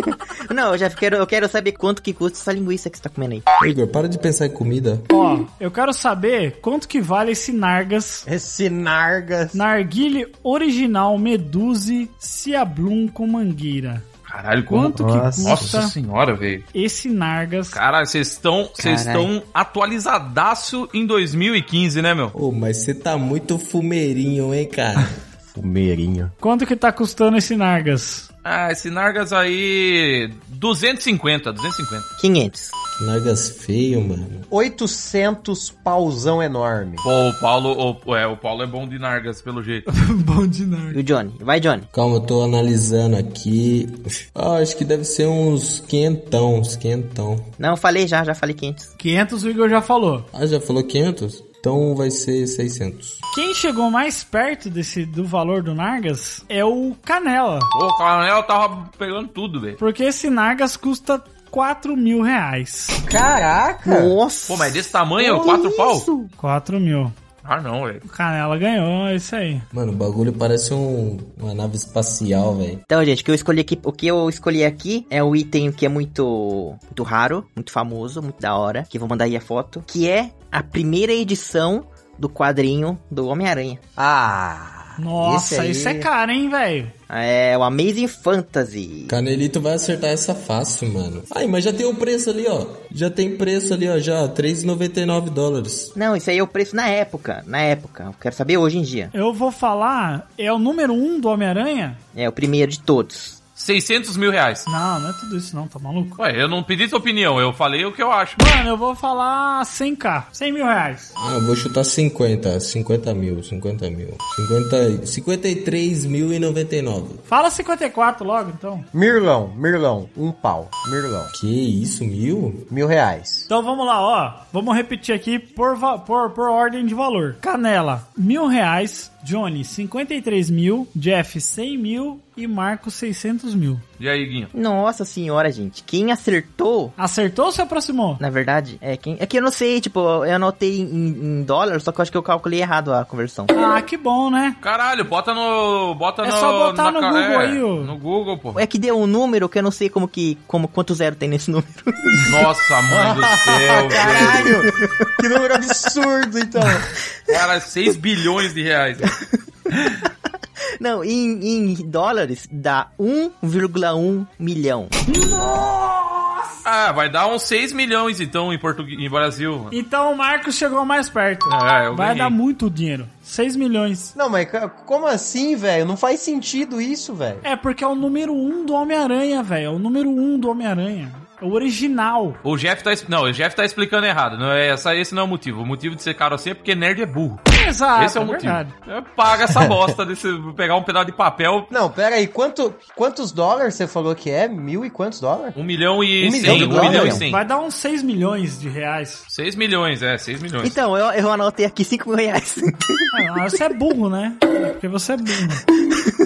Não, eu já quero, eu quero saber quanto que custa essa linguiça que você tá comendo aí. Igor, para de pensar em comida. Ó, eu quero saber quanto que vale esse Nargas. Esse Nargas. Narguile original Meduse Ciablum com mangueira. Caralho. Quanto que Nossa. senhora, velho. esse Nargas? Caralho, vocês estão. Vocês Caralho. estão atualizadaço em 2015, né, meu? Ô, mas você tá muito fumeirinho, hein, cara? Fumeirinho. Quanto que tá custando esse Nargas? Ah, esse Nargas aí. 250, 250. 500. Nargas feio, mano. 800 pauzão enorme. Pô, o Paulo. O, é, o Paulo é bom de Nargas, pelo jeito. Bom de Nargas. E o Johnny? Vai, Johnny. Calma, eu tô analisando aqui. Ah, acho que deve ser uns quentão, uns quentão. Não, eu falei já, já falei 500. 500 o Igor já falou. Ah, já falou 500? Então vai ser 600. Quem chegou mais perto desse do valor do Nargas é o Canela. Pô, o Canel tava pegando tudo, velho. Porque esse Nargas custa 4 mil reais. Caraca! Nossa! Pô, mas desse tamanho, quatro pau? 4 mil. Ah, não, velho. O Canela ganhou, é isso aí. Mano, o bagulho parece um, uma nave espacial, velho. Então, gente, o que eu escolhi aqui, o que eu escolhi aqui é um item que é muito, muito raro, muito famoso, muito da hora, que eu vou mandar aí a foto, que é a primeira edição do quadrinho do Homem-Aranha. Ah! Nossa, Esse isso aí- é caro, hein, velho? É o Amazing Fantasy. Canelito vai acertar essa fácil, mano. Ai, mas já tem o preço ali, ó. Já tem preço ali, ó, já. 3,99 dólares. Não, isso aí é o preço na época, na época. Eu quero saber hoje em dia. Eu vou falar, é o número 1 um do Homem-Aranha? É o primeiro de todos. 600 mil reais. Não, não é tudo isso não, tá maluco? Ué, eu não pedi sua opinião, eu falei o que eu acho. Mano, eu vou falar 100k, 100 mil reais. Ah, eu vou chutar 50. 50 mil, 50 mil. 50, 53.099. Fala 54 logo, então. Mirlão, Mirlão, um pau. Mirlão. Que isso, mil? Mil reais. Então vamos lá, ó. Vamos repetir aqui por, por, por ordem de valor. Canela, mil reais. Johnny, 53 mil. Jeff, 100 mil. E Marco, 600 mil. E aí, Guinho? Nossa senhora, gente. Quem acertou, Acertou ou se aproximou? na verdade, é quem. É que eu não sei, tipo, eu anotei em, em dólar, só que eu acho que eu calculei errado a conversão. Ah, que bom, né? Caralho, bota no. Bota É no. só botar no ca- Google aí, ô. No Google, pô. É que deu um número que eu não sei como que. Como, quanto zero tem nesse número. Nossa, mãe do céu, velho. Caralho! que número absurdo, então. Cara, 6 bilhões de reais. Não, em, em dólares dá 1,1 milhão. Ah, vai dar uns 6 milhões então em português, em Brasil. Então o Marcos chegou mais perto. É, eu Vai ganhei. dar muito dinheiro. 6 milhões. Não, mas como assim, velho? Não faz sentido isso, velho. É porque é o número 1 um do Homem-Aranha, velho. É o número 1 um do Homem-Aranha. É o original. O Jeff tá. Não, o Jeff tá explicando errado. Não é, essa, esse não é o motivo. O motivo de ser caro assim é porque nerd é burro. Exato, esse é o é motivo. É, paga essa bosta desse. Pegar um pedaço de papel. Não, pera aí, quanto, quantos dólares você falou que é? Mil e quantos dólares? Um milhão e Um cem. milhão Um milhão e cem. Vai dar uns 6 milhões de reais. 6 milhões, é, 6 milhões. Então, eu, eu anotei aqui 5 mil reais. Ah, você é burro, né? É porque você é burro.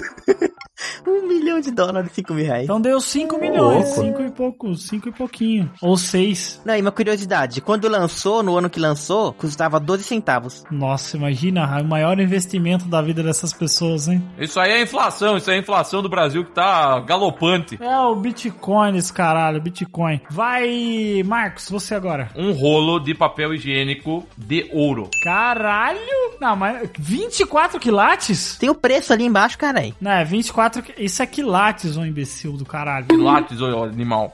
um milhão de dólares, 5 mil reais. Então deu 5 milhões. louco. 5 e pouco. 5 e pouquinho. Ou 6. Não, e uma curiosidade, quando lançou, no ano que lançou, custava 12 centavos. Nossa, imagina o maior investimento da vida dessas pessoas, hein? Isso aí é inflação, isso aí é a inflação do Brasil que tá galopante. É o Bitcoin, esse caralho, Bitcoin. Vai, Marcos, você agora. Um rolo de papel higiênico de ouro. Caralho! Não, mas 24 quilates? Tem o preço ali embaixo, carai. Não, é 24. qui- Isso é quilates, ô imbecil do caralho. Látis, ô animal.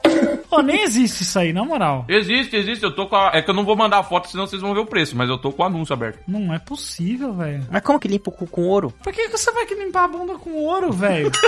Pô, nem existe isso aí, na moral. Existe, existe. Eu tô com a... É que eu não vou mandar a foto, senão vocês vão ver o preço. Mas eu tô com o anúncio aberto. Não é possível, velho. Mas como que limpa o cu com ouro? Por que, que você vai que limpar a bunda com ouro, velho?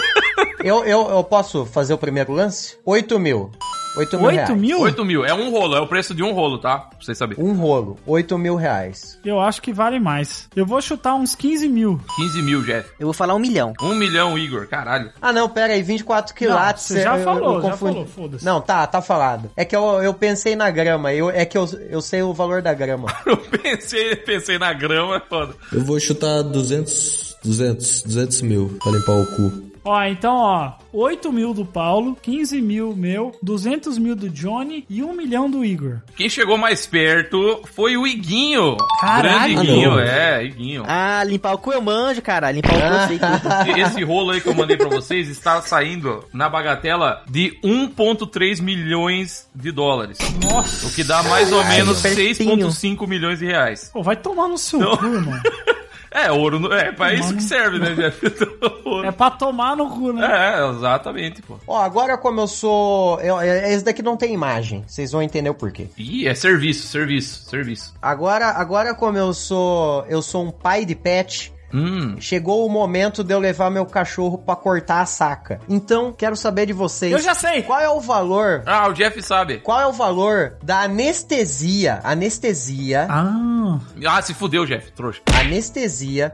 Eu, eu, eu posso fazer o primeiro lance? 8 mil. 8 mil 8 reais. mil? 8 mil. É um rolo, é o preço de um rolo, tá? Pra vocês saberem. Um rolo. 8 mil reais. Eu acho que vale mais. Eu vou chutar uns 15 mil. 15 mil, Jeff. Eu vou falar um milhão. Um milhão, Igor. Caralho. Ah, não, pera aí, 24 quilates. você já eu- falou, eu já falou, foda-se. Não, tá, tá falado. É que eu, eu pensei na grama, eu, é que eu, eu sei o valor da grama. Eu pensei, pensei na grama, é foda. Eu vou chutar 200, 200, 200 mil pra limpar o cu. Ó, então, ó, 8 mil do Paulo, 15 mil meu, 200 mil do Johnny e 1 milhão do Igor. Quem chegou mais perto foi o Iguinho. Caralho. Grande Iguinho, Ah, não. é, Iguinho. Ah, limpar o cu eu manjo, cara. Limpar o cu eu sei tudo. Esse rolo aí que eu mandei pra vocês está saindo na bagatela de 1,3 milhões de dólares. Nossa. O que dá mais ou menos pertinho. 6,5 milhões de reais. Pô, vai tomar no seu Não. cu, irmão. É, ouro, no- é pra isso que serve, né, Jeff? Ouro. É pra tomar no cu, né? É, exatamente, pô. Ó, agora como eu sou... Eu, é- esse daqui não tem imagem, vocês vão entender o porquê. Ih, é serviço, serviço, serviço. Agora, agora como eu sou... Eu sou um pai de pet, Hum. Chegou o momento de eu levar meu cachorro pra cortar a saca. Então, quero saber de vocês. Eu já sei. Qual é o valor? Ah, o Jeff sabe. Qual é o valor da anestesia? Anestesia. Ah, Ah, se fudeu, Jeff, trouxa. Anestesia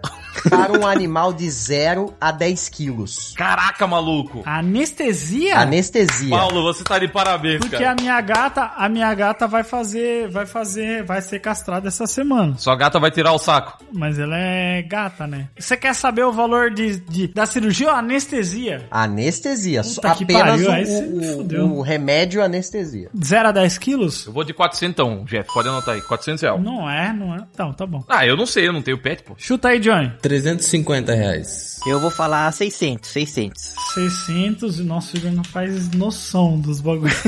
para um animal de 0 a 10 quilos. Caraca, maluco. anestesia? Anestesia. Paulo, você tá de parabéns, Porque cara. a minha gata, a minha gata vai fazer, vai fazer, vai ser castrada essa semana. Sua gata vai tirar o saco. Mas ela é gata, né? Você quer saber o valor de, de- da cirurgia ou anestesia? Anestesia. Só- Puta que Apenas pariu, o, o- o remédio anestesia. 0 a 10 quilos? Eu vou de 400, então, Jeff. Pode anotar aí. 400 reais. Não é, não é. Então, tá bom. Ah, eu não sei, eu não tenho pet, pô. Chuta aí, Johnny. 350 reais. Eu vou falar 600, 600. 600 e nosso filho não faz noção dos bagulhos.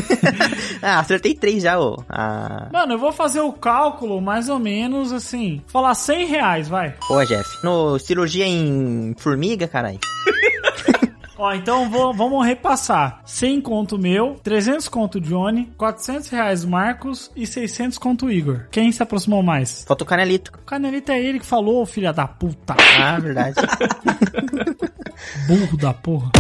Ah, acertei três já, ô. Ah, Mano, eu vou fazer o cálculo mais ou menos assim. Falar 100 reais, vai. pô, Jeff. No cirurgia em formiga, caralho. Ó, então vou, vamos repassar. 100 conto meu, 300 conto Johnny, 400 reais Marcos e 600 conto Igor. Quem se aproximou mais? Falta o canelito. O Canelita é ele que falou, filha da puta. Ah, verdade. Burro da porra.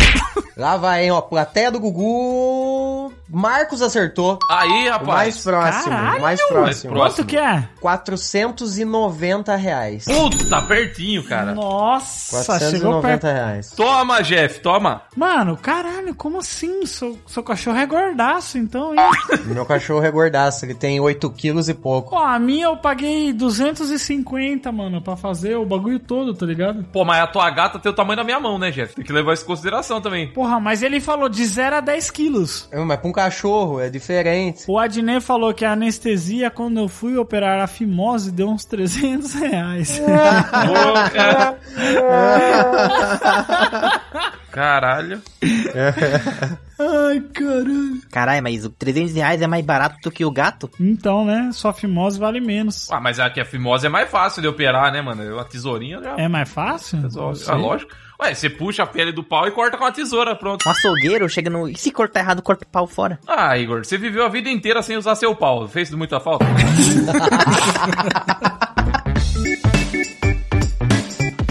Lá vai, hein, ó. Plateia do Gugu. Marcos acertou. Aí, O rapaz. mais próximo. Caralho! o mais próximo. Quanto que é? 490 reais. Puta, pertinho, cara. Nossa, chegou 490 perto. reais. Toma, Jeff, toma. Mano, caralho, como assim? Seu, seu cachorro é gordaço, então, hein? Meu cachorro é gordaço, ele tem 8 quilos e pouco. Ó, a minha eu paguei 250, mano, pra fazer o bagulho todo, tá ligado? Pô, mas a tua gata tem o tamanho da minha mão, né, Jeff? Tem que levar isso em consideração também. Porra, mas ele falou de 0 a 10 quilos. É, Mas pra um cachorro é diferente. O Adnet falou que a anestesia, quando eu fui operar a fimose, deu uns 300 reais. Caralho. Ai, caralho. Caralho, mas o 300 reais é mais barato do que o gato? Então, né? Só fimose vale menos. Ah, mas aqui a fimose é mais fácil de operar, né, mano? Uma tesourinha já É mais fácil? resolve. Ah, lógico. Ué, você puxa a pele do pau e corta com a tesoura, pronto. Um açougueiro chega no... E se cortar errado, corta o pau fora? Ah, Igor, você viveu a vida inteira sem usar seu pau. Fez muita falta?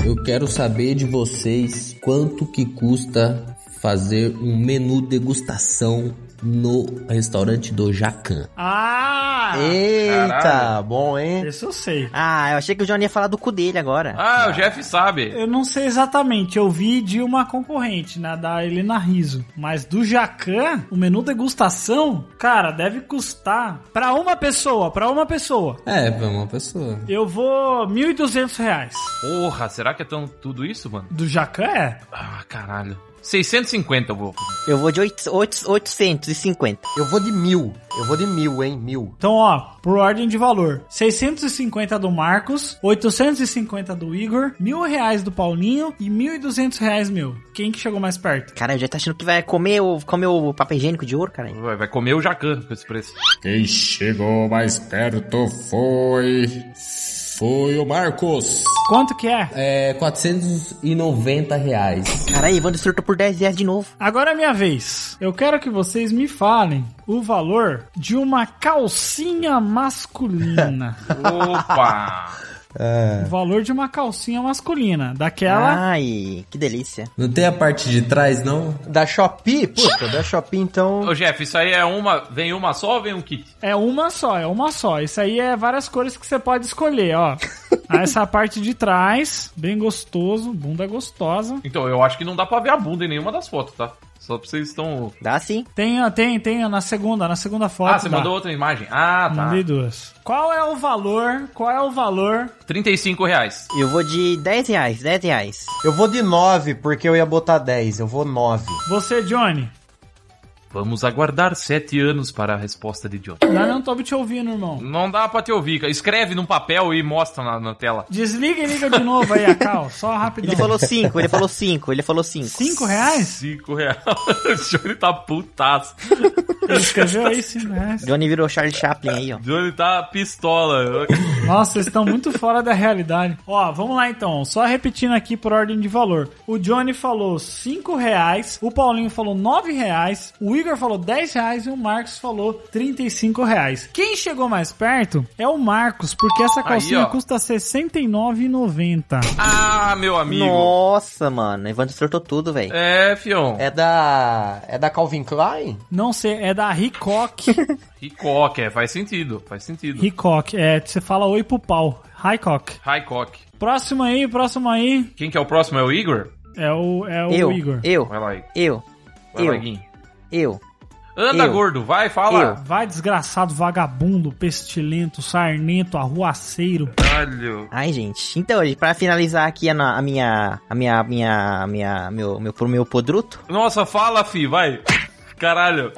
Eu quero saber de vocês quanto que custa fazer um menu degustação no restaurante do Jacan. Ah! Eita, caralho. bom, hein? Esse eu sei. Ah, eu achei que o Johnny ia falar do cu dele agora. Ah, o Jeff sabe. Eu não sei exatamente, eu vi de uma concorrente, né, da Helena Riso. Mas do Jacan, o menu degustação, cara, deve custar pra uma pessoa, pra uma pessoa. É, pra uma pessoa. Eu vou 1.200 reais. Porra, será que é tão tudo isso, mano? Do Jacan é? Ah, caralho. 650 eu vou. Eu vou de oito- oito- 850. Eu vou de mil. Eu vou de mil, hein? Mil. Então, ó, por ordem de valor: 650 do Marcos, 850 do Igor, mil reais do Paulinho e 1.200 reais meu. Quem que chegou mais perto? Cara, já tá achando que vai comer o, comer o papel higiênico de ouro, cara. Vai, vai comer o jacan com esse preço. Quem chegou mais perto foi. Foi o Marcos. Quanto que é? É 490 reais. Caralho, Evandro surtou por 10 reais de novo. Agora é minha vez. Eu quero que vocês me falem o valor de uma calcinha masculina. Opa! O valor de uma calcinha masculina. Daquela. Ai, que delícia. Não tem a parte de trás, não? Da Shopee? Puta, da Shopee, então... Ô, Jeff, isso aí é uma. Vem uma só ou vem um kit? É uma só, é uma só. Isso aí é várias cores que você pode escolher, ó. Essa parte de trás, bem gostoso, bunda gostosa. Então, eu acho que não dá pra ver a bunda em nenhuma das fotos, tá? Só pra vocês estão. Dá sim. Tem, tem, tem na segunda, na segunda foto. Ah, você dá. mandou outra imagem? Ah, tá. Mandei duas. Qual é o valor? Qual é o valor? 35 reais. Eu vou de 10 reais, 10 reais. Eu vou de nove, porque eu ia botar 10. Eu vou nove. Você, Johnny. Vamos aguardar sete anos para a resposta de John. Não, não tô te ouvindo, irmão. Não dá pra te ouvir. Escreve num papel e mostra na, na tela. Desliga e liga de novo aí, a Cal. Só rapidão. Ele falou 5, ele falou 5, ele falou 5. Cinco reais? Cinco reais. o Johnny tá putaço. Ele escreveu aí cinco reais. Johnny virou Charlie Chaplin aí, ó. Johnny tá pistola. Nossa, vocês estão muito fora da realidade. Ó, vamos lá então. Só repetindo aqui por ordem de valor. O Johnny falou 5 reais, o Paulinho falou 9 reais, o Igor Igor falou 10 reais e o Marcos falou 35 reais. Quem chegou mais perto é o Marcos, porque essa calcinha ó. custa R$ 69,90. Ah, meu amigo. Nossa, mano. Evandro acertou tudo, velho. É, fião. É da. É da Calvin Klein? Não sei, é da Hicock. Hickok, é, faz sentido, faz sentido. Hicock, é, você fala oi pro pau. Hicock. Highcock. Próximo aí, próximo aí. Quem que é o próximo? É o Igor? É o, é o Eu, Igor. eu, Vai lá, Igor. eu, Vai lá, eu, Guinho. Eu. Anda, Eu. gordo, vai, fala. Vai, desgraçado, vagabundo, pestilento, sarnento, arruaceiro. Caralho. Ai, gente. Então, pra finalizar aqui a, a minha, a minha, a minha, a minha, meu, meu, pro meu podruto, Nossa, fala, fi, vai. Caralho.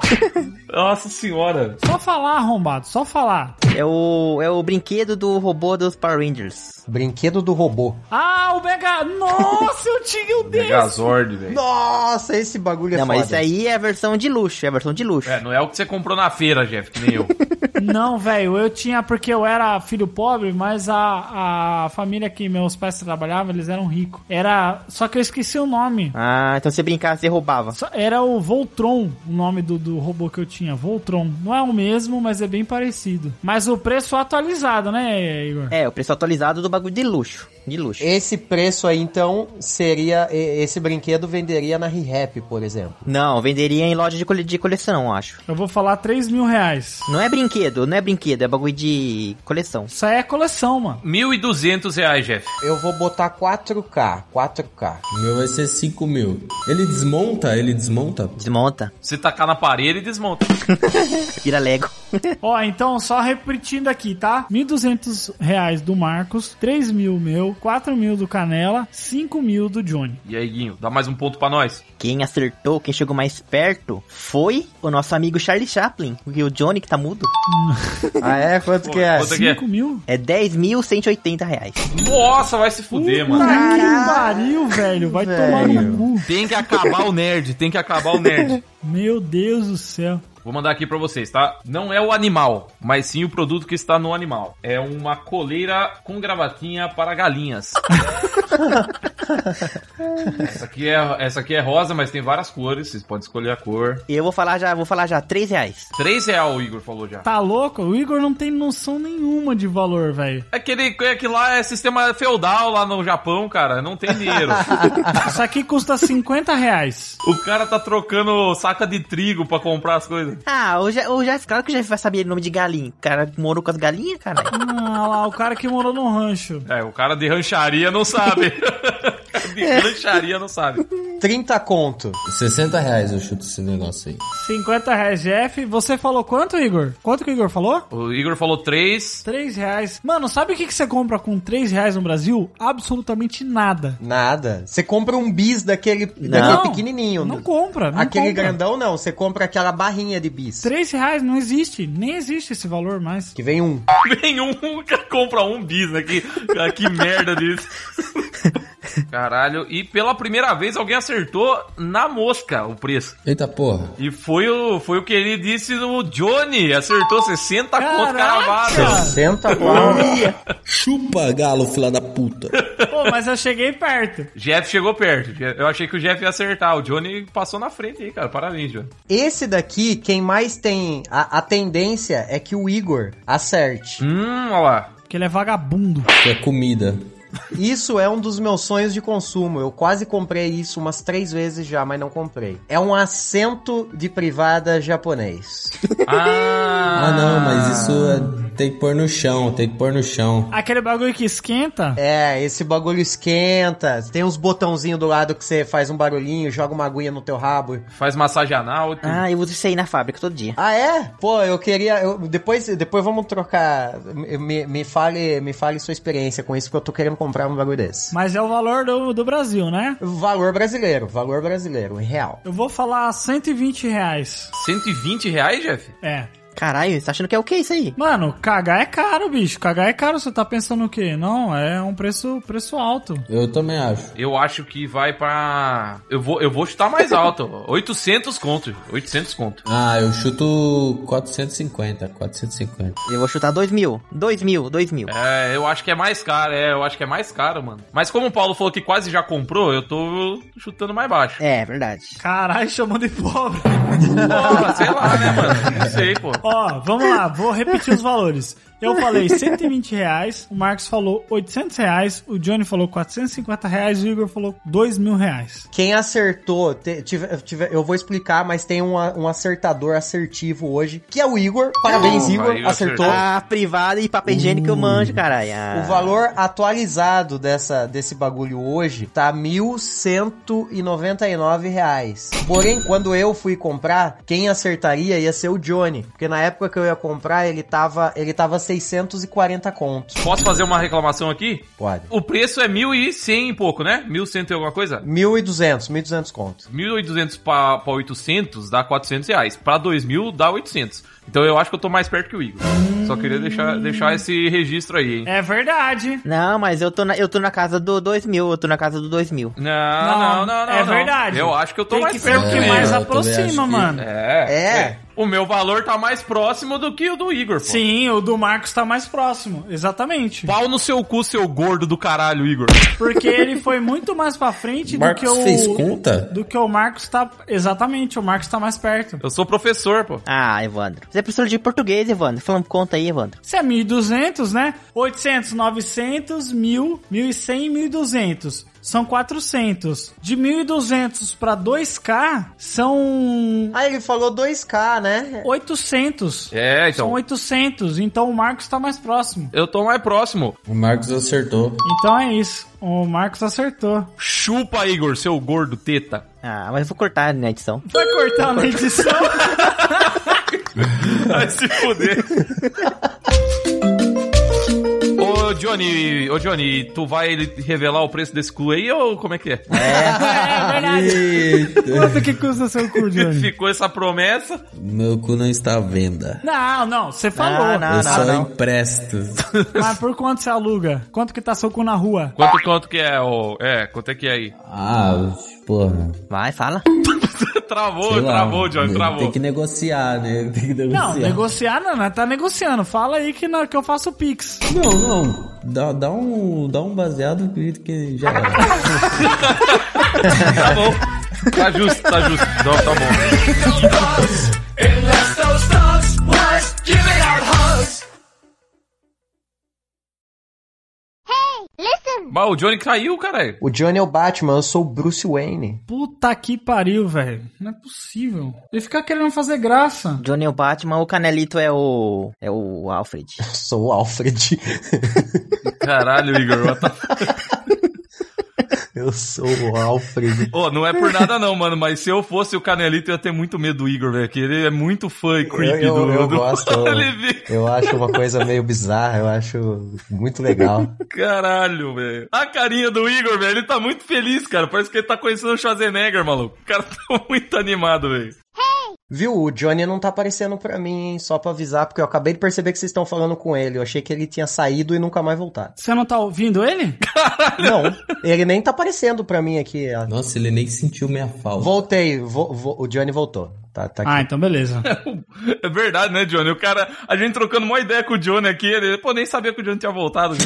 Nossa senhora. Só falar, arrombado, só falar. é o, é o brinquedo do robô dos Power Rangers. Brinquedo do robô. Ah, o Mega... Nossa, eu tinha um desse. Megazord, velho. Nossa, esse bagulho é Não, foda. mas isso aí é a versão de luxo, é a versão de luxo. É, não é o que você comprou na feira, Jeff, que nem eu. Não, velho, eu tinha porque eu era filho pobre, mas a, a família que meus pais trabalhavam, eles eram ricos. Era. Só que eu esqueci o nome. Ah, então você brincava, você roubava. Só- Era o Voltron, o nome do, do robô que eu tinha. Voltron. Não é o mesmo, mas é bem parecido. Mas o preço atualizado, né, Igor? É, o preço atualizado do bagulho de luxo. De luxo. Esse preço aí, então, seria. Esse brinquedo venderia na ReHap, por exemplo. Não, venderia em loja de, cole- de coleção, eu acho. Eu vou falar 3 mil reais. Não é brinquedo, não é brinquedo, é bagulho de coleção. Isso aí é coleção, mano. 1.200 reais, Jeff. Eu vou botar 4K. 4K. O meu vai ser 5 mil. Ele desmonta? Ele desmonta? Desmonta, Se tacar na parede, ele desmonta. vira Lego. Ó, então, só repetindo aqui, tá? 1.200 reais do Marcos, 3 mil meu, 4 mil do Canela, 5 mil do Johnny. E aí, Guinho, dá mais um ponto pra nós. Quem acertou, quem chegou mais perto, foi o nosso amigo Charlie Chaplin. Porque o Johnny, que tá mudo, Ah, é? Quanto Pô, que é? quanto que é? 5 mil? é 10.180 reais. Nossa, vai se fuder, Puta mano. que pariu, velho. Vai tomar no cu. Tem que acabar o nerd, tem que acabar o nerd. Meu Deus do céu. Vou mandar aqui pra vocês, tá? Não é o animal, mas sim o produto que está no animal. É uma coleira com gravatinha para galinhas. essa, aqui é, essa aqui é rosa, mas tem várias cores, vocês podem escolher a cor. E eu vou falar já, vou falar já, 3 reais. 3 real o Igor falou já. Tá louco? O Igor não tem noção nenhuma de valor, velho. Aquele é que lá é sistema feudal lá no Japão, cara. Não tem dinheiro. Isso aqui custa 50 reais. o cara tá trocando saca de trigo pra comprar as coisas. Ah, o Jeff, o Jeff, claro que o Jeff vai saber o nome de galinha. O cara morou com as galinhas, cara. Ah lá, o cara que morou num rancho. É, o cara de rancharia não sabe. de rancharia não sabe. 30 conto. 60 reais eu chuto esse negócio aí. 50 reais, Jeff. Você falou quanto, Igor? Quanto que o Igor falou? O Igor falou 3. 3 reais. Mano, sabe o que, que você compra com 3 reais no Brasil? Absolutamente nada. Nada. Você compra um bis daquele, Não. daquele pequenininho. Não compra, não Aquele compra. grandão não. Você compra aquela barrinha de bis. 3 reais não existe. Nem existe esse valor mais. Que vem um. Vem um, compra um bis, né? Que, que merda disso. Caralho, e pela primeira vez alguém acertou na mosca o preço. Eita porra. E foi o, foi o que ele disse no Johnny. Acertou 60 conto Caraca! cravado. 60 pau. Chupa, galo, fila da puta. Pô, mas eu cheguei perto. Jeff chegou perto. Eu achei que o Jeff ia acertar. O Johnny passou na frente aí, cara. Parabéns, Johnny. Esse daqui, quem mais tem a, a tendência é que o Igor acerte. Hum, olha lá. Porque ele é vagabundo. Que é comida. Isso é um dos meus sonhos de consumo. Eu quase comprei isso umas três vezes já, mas não comprei. É um assento de privada japonês. Ah, Ah, não, mas isso é- tem que pôr no chão, tem que pôr no chão. Aquele bagulho que esquenta. É, esse bagulho esquenta. Tem uns botãozinhos do lado que você faz um barulhinho, joga uma aguinha no teu rabo. Faz massagem anal. e tudo. Ah, eu uso isso aí na fábrica todo dia. Ah, é? Pô, eu queria. eu- depois, depois vamos trocar. Me, me, fale, me fale sua experiência com isso, porque eu tô querendo comprar um bagulho desse. Mas é o valor do, do Brasil, né? Valor brasileiro, valor brasileiro, em real. Eu vou falar 120 reais. 120 reais, Jeff? É. Caralho, você tá achando que é o que isso aí? Mano, cagar é caro, bicho. Cagar é caro. Você tá pensando o quê? Não, é um preço, preço alto. Eu também acho. Eu acho que vai pra. Eu vou, eu vou chutar mais alto. 800 conto. 800 conto. Ah, eu chuto 450, 450. Eu vou chutar 2 mil. 2 mil, 2 mil. É, eu acho que é mais caro. É, eu acho que é mais caro, mano. Mas como o Paulo falou que quase já comprou, eu tô chutando mais baixo. É, verdade. Caralho, chamando de pobre. Pô, sei lá, né, mano? Não sei, pô. Ó, vamos lá, vou repetir os valores. Eu falei 120 reais, o Marcos falou 800 reais, o Johnny falou 450 reais, o Igor falou 2 mil reais. Quem acertou, te- tive- tive- eu vou explicar, mas tem um, um acertador assertivo hoje, que é o Igor. Parabéns, Oh, Igor, acertou. Ah, privada e papel higiênico eu manjo, caralho. Ah. O valor atualizado dessa, desse bagulho hoje tá 1.199 reais. Porém, quando eu fui comprar, quem acertaria ia ser o Johnny. Porque na época que eu ia comprar, ele tava, ele tava 640 contos. Posso fazer uma reclamação aqui? Pode. O preço é 1.100 e pouco, né? 1.100 e alguma coisa? 1.200, 1.200 contos. 1.800 pra, pra 800 dá 400 reais. Pra 2.000 dá 800. Então eu acho que eu tô mais perto que o Igor. Só queria deixar, deixar esse registro aí, hein? É verdade. Não, mas eu tô, na, eu tô na casa do 2 mil, eu tô na casa do 2 mil. Não, não, não, não. É não. verdade. Eu acho que eu tô Tem mais que ser perto o que É, mais eu também acho aproxima, que- mano. É, É. O meu valor tá mais próximo do que o do Igor, pô. Sim, o do Marcos tá mais próximo. Exatamente. Pau no seu cu, seu gordo do caralho, Igor. Porque ele foi muito mais pra frente do que o. fez conta? Do que o Marcos tá. Exatamente, o Marcos tá mais perto. Eu sou professor, pô. Ah, Evandro. Você é professor de português, Evandro. Falando conta aí, Evandro. Isso é 1.200, né? 800, 900, 1.000, 1.100 1.200. São 400. De 1.200 pra 2K são Ah, ele falou 2K, né? 800. É, então. São 800. Então o Marcos tá mais próximo. Eu tô mais próximo. O Marcos acertou. Então é isso. O Marcos acertou. Chupa, Igor, seu gordo teta. Ah, mas eu vou cortar na edição. Vai cortar na edição. Vai se fuder. Ô, Johnny, ô, Johnny, tu vai revelar o preço desse cu aí ou como é que é? é verdade. Eita. Quanto que custa seu cu, Johnny? Ficou essa promessa. Meu cu não está à venda. Não, não, você falou. Ah, não, eu só não. empresto. Mas por quanto você aluga? Quanto que tá seu cu na rua? Quanto, quanto que é, ô? É, quanto é que é aí? Ah, porra. Vai, fala. travou, Sei lá, travou, Johnny, travou. Tem que negociar, né? Tem que negociar. Não, negociar não, né? Tá negociando. Fala aí que, na- que eu faço pix. Não, não. Dá, dá, um, dá um baseado que, que já era. Tá bom. Tá justo, tá justo. Não, tá bom. Mas o Johnny caiu, caralho. O Johnny é o Batman, eu sou o Bruce Wayne. Puta que pariu, velho. Não é possível. Ele fica querendo fazer graça. Johnny é o Batman, o Canelito é o. É o Alfred. Eu sou o Alfred. Caralho, Igor. what the eu sou o Alfred. Ô, não é por nada não, mano, mas se eu fosse o Canelito, eu ia ter muito medo do Igor, velho, que ele é muito fã e creepy eu, eu, do... eu do... gosto. Eu acho uma coisa meio bizarra, eu acho muito legal. Caralho, velho. A carinha do Igor, velho, ele tá muito feliz, cara. Parece que ele tá conhecendo o Schwarzenegger, maluco. O cara tá muito animado, velho. Viu? O Johnny não tá aparecendo pra mim, hein? Só pra avisar, porque eu acabei de perceber que vocês estão falando com ele. Eu achei que ele tinha saído e nunca mais voltado. Você não tá ouvindo ele? Não, ele nem tá aparecendo pra mim aqui. ó. Nossa, ele nem sentiu minha falta. Voltei, vo- vo- o Johnny voltou. Tá, tá aqui. Ah, então beleza. É verdade, né, Johnny? O cara, a gente trocando uma ideia com o Johnny aqui, ele, pô, nem sabia que o Johnny tinha voltado.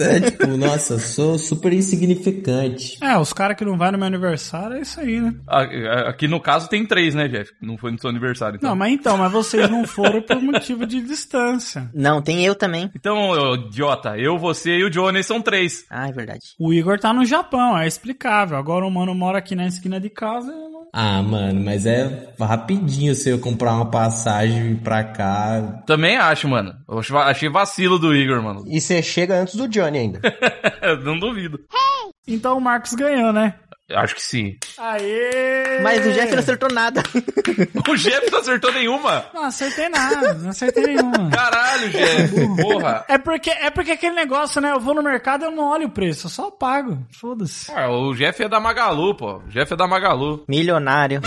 É, tipo, nossa, sou super insignificante. É, os caras que não vai no meu aniversário é isso aí, né? Ah, Aqui no caso tem três, né, Jeff? Não foi no seu aniversário, então. Não, mas então, mas vocês não foram por motivo de distância. Não, tem eu também. Então, idiota, eu, você e o Johnny são três. Ah, é verdade. O Igor tá no Japão, é explicável. Agora o mano mora aqui na esquina de casa. Ah, mano, mas é rapidinho se eu comprar uma passagem pra cá. Também acho, mano. Eu ach- achei vacilo do Igor, mano. E você chega antes do Johnny ainda. Não duvido. Então o Marcos ganhou, né? Acho que sim. Aê! Mas o Jeff não acertou nada. O Jeff não acertou nenhuma. Não acertei nada, não acertei nenhuma. Caralho, Jeff. Porra. É porque, é porque aquele negócio, né? Eu vou no mercado e eu não olho o preço, eu só pago. Foda-se. Ah, o Jeff é da Magalu, pô. O Jeff é da Magalu. Milionário.